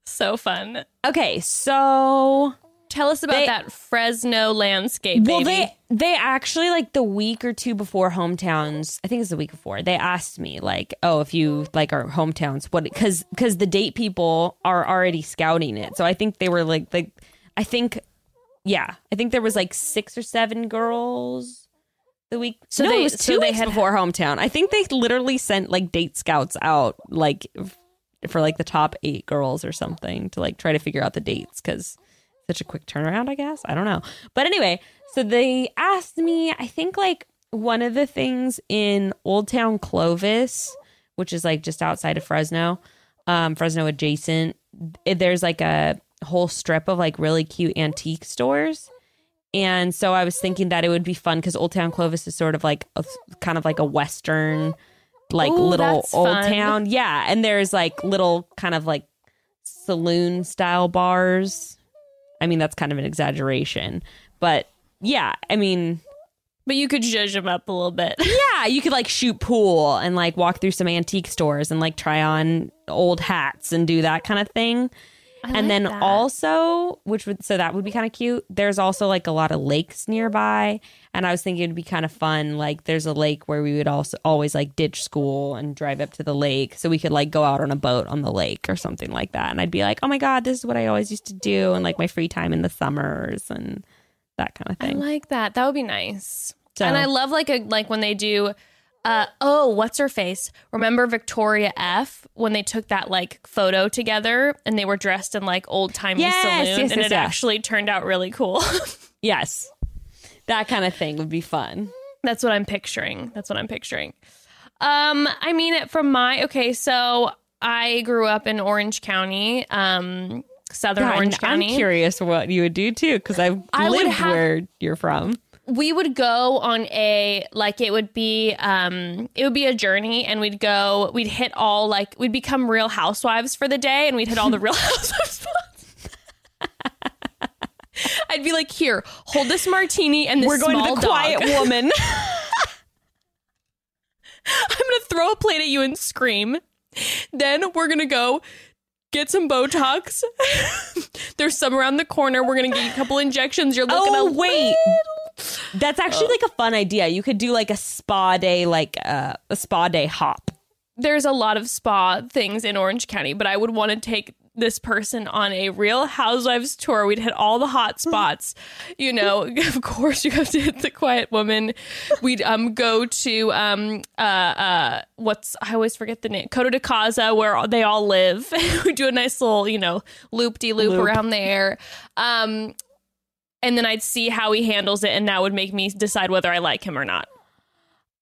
So fun. Okay, so Tell us about They- that Fresno landscape, well, baby. they they actually like the week or two before hometowns. I think it's the week before. They asked me like, "Oh, if you like our hometowns, what?" Because because the date people are already scouting it. So I think they were like like I think yeah, I think there was like six or seven girls the week. So no, they- it was two they weeks had- before hometown. I think they literally sent like date scouts out like for like the top eight girls or something to like try to figure out the dates because such a quick turnaround, I guess. I don't know. But anyway, so they asked me, I think like one of the things in Old Town Clovis, which is like just outside of Fresno, um, Fresno adjacent, it- there's like a whole strip of like really cute antique stores. And so I was thinking that it would be fun because Old Town Clovis is sort of like a, kind of like a Western, like Ooh, little old fun. town. Yeah. And there's like little kind of like saloon style bars. I mean, that's kind of an exaggeration, but yeah, I mean, but you could judge them up a little bit. yeah, you could like shoot pool and like walk through some antique stores and like try on old hats and do that kind of thing. And then that. also, which would so that would be kind of cute. There's also like a lot of lakes nearby, and I was thinking it'd be kind of fun. Like, there's a lake where we would also always like ditch school and drive up to the lake, so we could like go out on a boat on the lake or something like that. And I'd be like, oh my god, this is what I always used to do, and like my free time in the summers and that kind of I thing. like that. That would be nice. So- And I love like a like when they do uh oh, what's her face? Remember Victoria F when they took that like photo together and they were dressed in like old timey Yes, saloon yes, and yes, it actually turned out really cool. yes, that kind of thing would be fun. That's what I'm picturing. That's what I'm picturing. Um, I mean, from my okay, so I grew up in Orange County, um, Southern Yeah, Orange and I'm County. curious what you would do too, because I've I lived have- where you're from. We would go on a like it would be um it would be a journey and we'd go we'd hit all like we'd become real housewives for the day and we'd hit all the real housewives. I'd be like, here, hold this martini and this We're going to the Quiet dog. Woman. I'm gonna throw a plate at you and scream. Then we're gonna go get some Botox. There's some around the corner. We're gonna get a couple injections. You're looking. Oh a wait, little- that's actually like a fun idea. You could do like a spa day, like uh, a spa day hop. There's a lot of spa things in Orange County, but I would want to take this person on a Real Housewives tour. We'd hit all the hot spots. You know, of course, you have to hit the Quiet Woman. We'd um go to um uh uh what's I always forget the name Coto de Caza where they all live. we do a nice little you know loop de loop around there. Um, and then I'd see how he handles it, and that would make me decide whether I like him or not.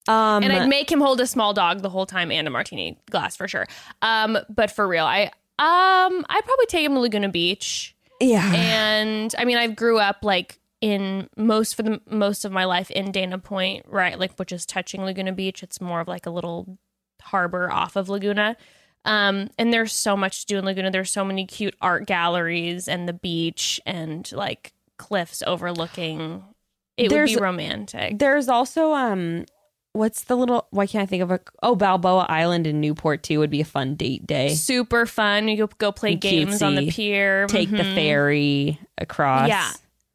Um, And I'd make him hold a small dog the whole time and a martini glass for sure. Um, but for real, I um I'd probably take him to Laguna Beach. yeah. And I mean, I grew up like in most for the most of my life in Dana Point, right? Like which is touching Laguna Beach. It's more of like a little harbor off of Laguna. Um, and there's so much to do in Laguna. There's so many cute art galleries and the beach and like cliffs overlooking. It There's- would be romantic. There's also um, what's the little? Why can't I think of a? Oh, Balboa Island in Newport too would be a fun date day. super fun. You go, go play And games on the pier. Take the Mhm. ferry across. Yeah.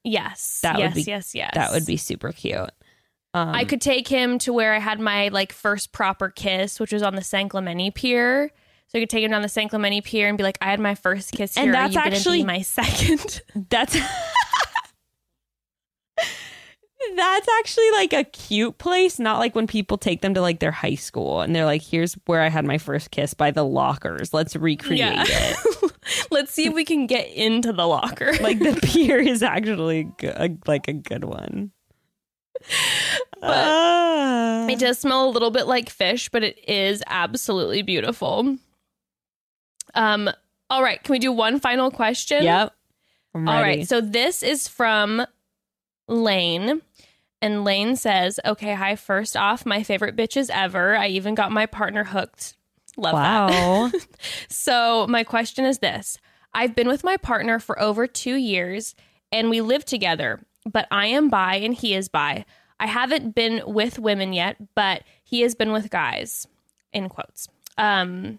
Yes. That would yes, be- yes, yes. that would be super cute. Um, I could take him to where I had my like first proper kiss, which was on the San Clemente Pier. So I could take him down the San Clemente Pier and be like, "I had my first kiss And here. that's Are you gonna actually- be my second? That's That's actually like a cute place, not like when people take them to like their high school and they're like, "Here's where I had my first kiss by the lockers. Let's recreate Yeah. it." Let's see if we can get into the locker. like the pier is actually a, like a good one. Ah. It does smell a little bit like fish, but it is absolutely beautiful. Um. All right. Can we do one final question? Yep. Ready. right. So this is from Lane. And Lane says, Okay, hi, first off, my favorite bitches ever. I even got my partner hooked. Love that. So, my question is this I've been with my partner for over two years and we live together, but I am bi and he is bi. I haven't been with women yet, but he has been with guys, in quotes. Um,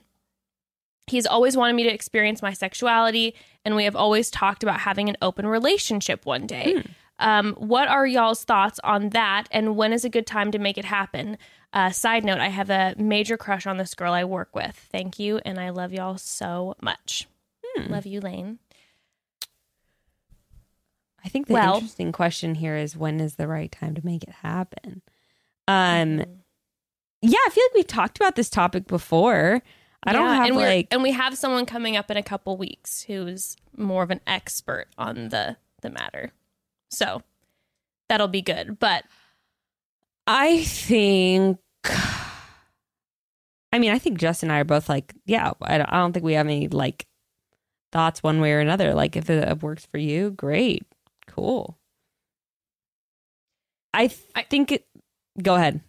he's always wanted me to experience my sexuality, and we have always talked about having an open relationship one day. Um, what are y'all's thoughts on that, and when is a good time to make it happen? Uh, side note, I have a major crush on this girl I work with. Thank you, and I love y'all so much. Love you, Lane. I think the Well- interesting question here is when is the right time to make it happen? Um Mm-hmm. yeah, I feel like we've talked about this topic before. I don't Yeah, have and like and we have someone coming up in a couple weeks who's more of an expert on the the matter. So that'll be good. But I think I mean, I think Justin and I are both like, yeah, I don't, I don't think we have any like thoughts one way or another. Like if it works for you, great. Cool. I, th- I- think it go ahead.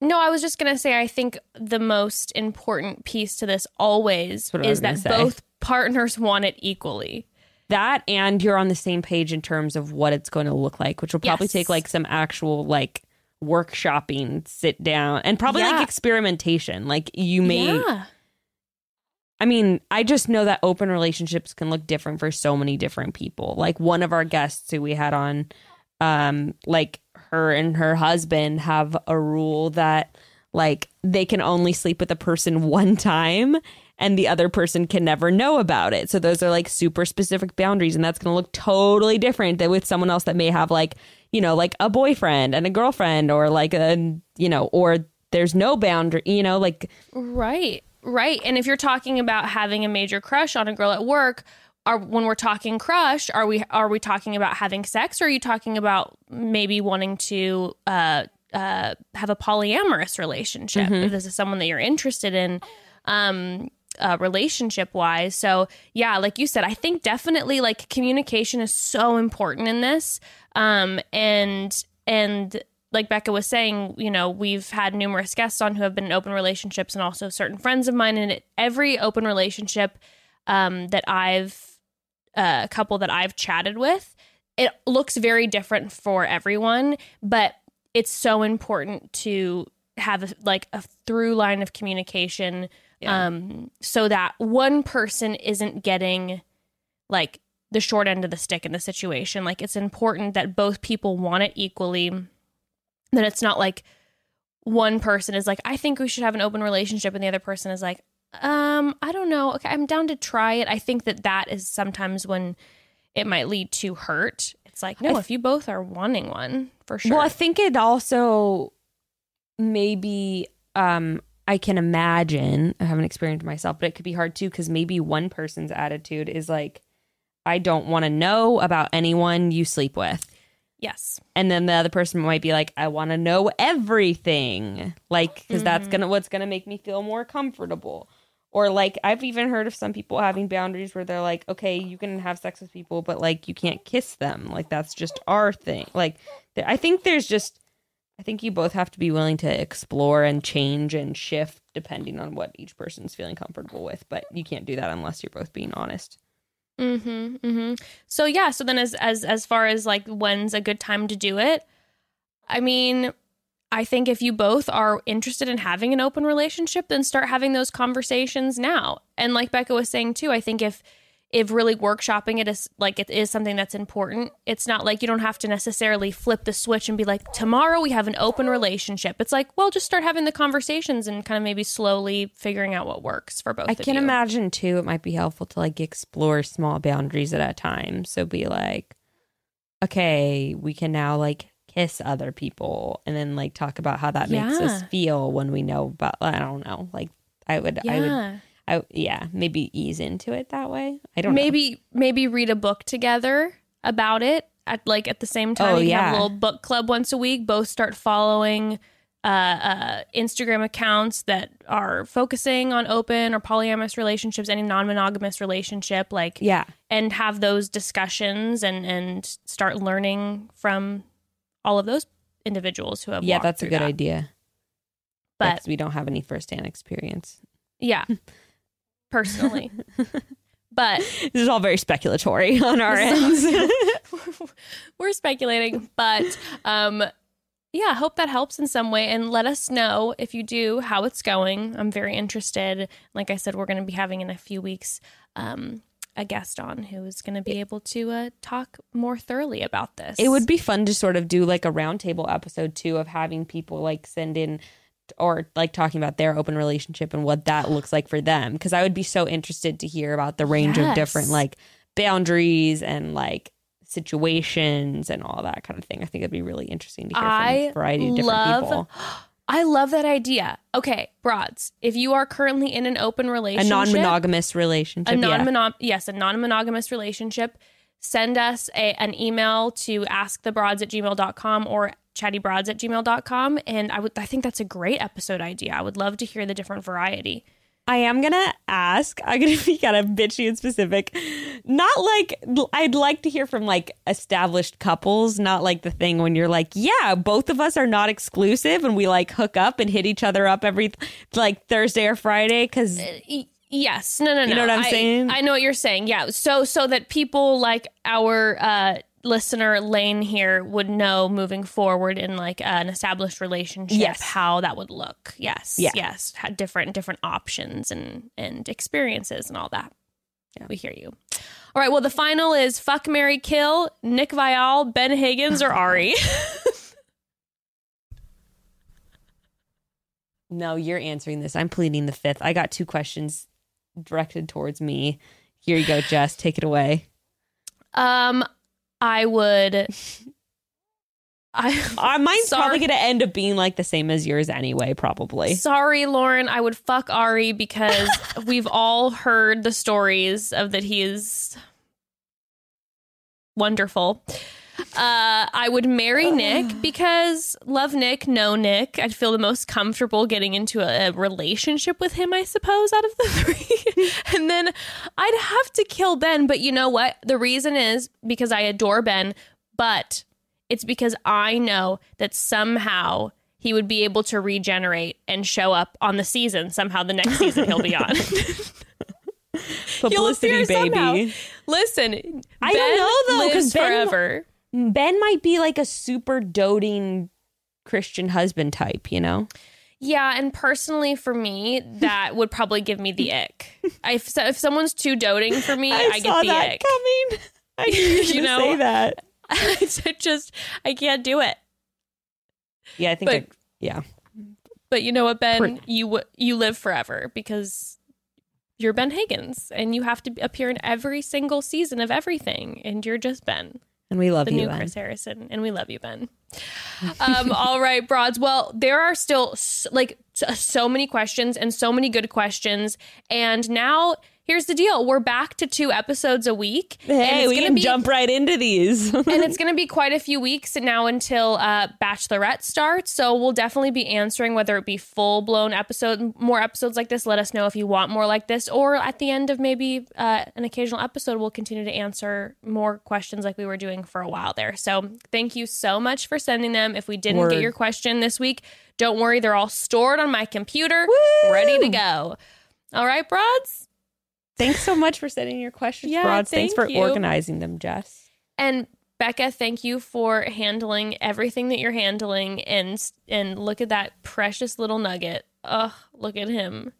no, I was just gonna say I think the most important piece to this always That's what I was is that say. both partners want it equally. That and you're on the same page in terms of what it's going to look like which will probably Yes. take like some actual like workshopping sit down and probably Yeah. like experimentation like you may yeah. i mean i just know that open relationships can look different for so many different people like one of our guests who we had on um like her and her husband have a rule that like they can only sleep with a person one time and the other person can never know about it. So those are like super specific boundaries and that's going to look totally different than with someone else that may have like, you know, like a boyfriend and a girlfriend or like a, you know, or there's no boundary, you know, like Right, right. And if you're talking about having a major crush on a girl at work, are when we're talking crush, are we are we talking about having sex, or are you talking about maybe wanting to uh, uh, have a polyamorous relationship? If this is someone that you're interested in, um, uh, relationship wise. So yeah, like you said, I think definitely like communication is so important in this. Um, and and like Bekah was saying, you know, we've had numerous guests on who have been in open relationships, and also certain friends of mine. And every open relationship um, that I've a couple that I've chatted with, it looks very different for everyone, but it's so important to have a, like a through line of communication Yeah. um, so that one person isn't getting like the short end of the stick in the situation. Like it's important that both people want it equally. That it's not like one person is like, I think we should have an open relationship, and the other person is like, um, I don't know. Okay, I'm down to try it. I think that that is sometimes when it might lead to hurt. It's like, no, if you both are wanting one, for sure. Well, I think it also maybe um I can imagine. I haven't experienced myself, but it could be hard too because maybe one person's attitude is like, I don't want to know about anyone you sleep with. yes. And then the other person might be like, I want to know everything. Like, because that's mm-hmm. going to, what's going to make me feel more comfortable. Or like, I've even heard of some people having boundaries where they're like, okay, you can have sex with people, but like, you can't kiss them. Like, that's just our thing. Like, I think there's just, I think you both have to be willing to explore and change and shift depending on what each person's feeling comfortable with. But you can't do that unless you're both being honest. Mm-hmm. Mm-hmm. So yeah, so then as as as far as like when's a good time to do it, I mean, I think if you both are interested in having an open relationship, then start having those conversations now. And like Bekah was saying too, I think if if really workshopping it is like it is something that's important, it's not like you don't have to necessarily flip the switch and be like, tomorrow we have an open relationship. It's like, well, just start having the conversations and kind of maybe slowly figuring out what works for both I can you. imagine too, it might be helpful to like explore small boundaries at a time. So be like, okay, we can now like kiss other people and then like talk about how that makes us feel when we know about, I don't know. Like, I would, I would, Yeah. I, yeah, maybe ease into it that way. I don't know. maybe maybe read a book together about it at like at the same time. Oh, you can have yeah. a little book club once a week. Both start following uh, uh, Instagram accounts that are focusing on open or polyamorous relationships, any non-monogamous relationship, like Yeah. and have those discussions and and start learning from all of those individuals who have Yeah, that's a good that. idea. But Because we don't have any firsthand experience. yeah, personally, but This is all very speculatory on our ends. we're speculating, but um, yeah, I hope that helps in some way. And let us know if you do how it's going. I'm very interested. Like I said, we're going to be having in a few weeks um, a guest on who is going to be able to uh, talk more thoroughly about this. It would be fun to sort of do like a roundtable episode too of having people like send in or like talking about their open relationship and what that looks like for them because I would be so interested to hear about the range of different like boundaries and like situations and all that kind of thing. I think it'd be really interesting to hear I from a variety of different love people. I love that idea. Okay, broads. If you are currently in an open relationship, A non-monogamous relationship. a non-monog yes a non-monogamous relationship send us a, an email to askthebroads at gmail.com or chattybroads at gmail.com and i would i think that's a great episode idea i would love to hear the different variety I am gonna ask. I'm gonna be kind of bitchy and specific. Not like I'd like to hear from like established couples, not like the thing when you're like, yeah, both of us are not exclusive and we like hook up and hit each other up every like Thursday or Friday because Y- yes no no no You know what I'm I- saying? i know what you're saying yeah so so that people like our uh listener lane here would know moving forward in like an established relationship Yes. how that would look yes Yeah. yes had different different options and and experiences and all that Yeah. we hear you all right well the final is fuck mary kill nick viall ben higgins or arie no, you're answering this. I'm pleading the fifth. I got two questions directed towards me. Here you go, Jess. Take it away. um i would i Uh, mine's Sorry. probably gonna end up being like the same as yours anyway. Probably. Sorry, Lauren. I would fuck Arie because we've all heard the stories of that he is wonderful. Uh, I would marry Nick because love Nick, know Nick. I'd feel the most comfortable getting into a, a relationship with him, I suppose, out of the three. and then I'd have to kill Ben. But you know what? The reason is because I adore Ben, but it's because I know that somehow he would be able to regenerate and show up on the season. Somehow the next season he'll be on. Publicity, appear somehow. baby. Listen, I Ben don't know, though, 'cause lives Ben- forever. Ben might be like a super doting Christian husband type, you know? Yeah, and personally for me, that would probably give me the ick. I, if, if someone's too doting for me, I, get the that ick. coming. I knew you, You know? say that. I just I can't do it. Yeah, I think. But- I, yeah, But you know what, Ben? Pretty- You you live forever because you're Ben Higgins, and you have to appear in every single season of everything, and you're just Ben. And we love the you, new Ben. Chris Harrison, and we love you, Ben. um, all right, broads. Well, there are still like so many questions and so many good questions, and now here's the deal: we're back to two episodes a week. and Hey, it's we can be- jump right into these. and it's going to be quite a few weeks now until uh, Bachelorette starts. So we'll definitely be answering whether it be full blown episode, more episodes like this. Let us know if you want more like this, or at the end of maybe uh, an occasional episode, we'll continue to answer more questions like we were doing for a while there. So thank you so much for sending them. If we didn't Word. get your question this week, don't worry, they're all stored on my computer, ready to go. All right, broads. Thanks so much for sending your questions, Yeah, Broads. Thanks for you. organizing them, Jess. And Bekah, thank you for handling everything that you're handling and and look at that precious little nugget. Ugh, look at him.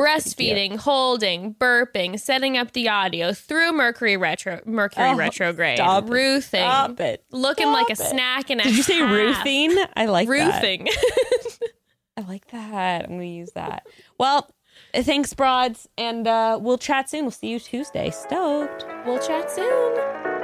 Breastfeeding, holding, burping, setting up the audio through Mercury retro Mercury Oh, retrograde, stop ruthing, Stop it. looking Stop like a it. snack and a Did you say half. roofing? I like that. Roofing. I like that. I'm going to use that. Well, thanks, Broads. And uh, we'll chat soon. We'll see you Tuesday. Stoked. we'll chat soon.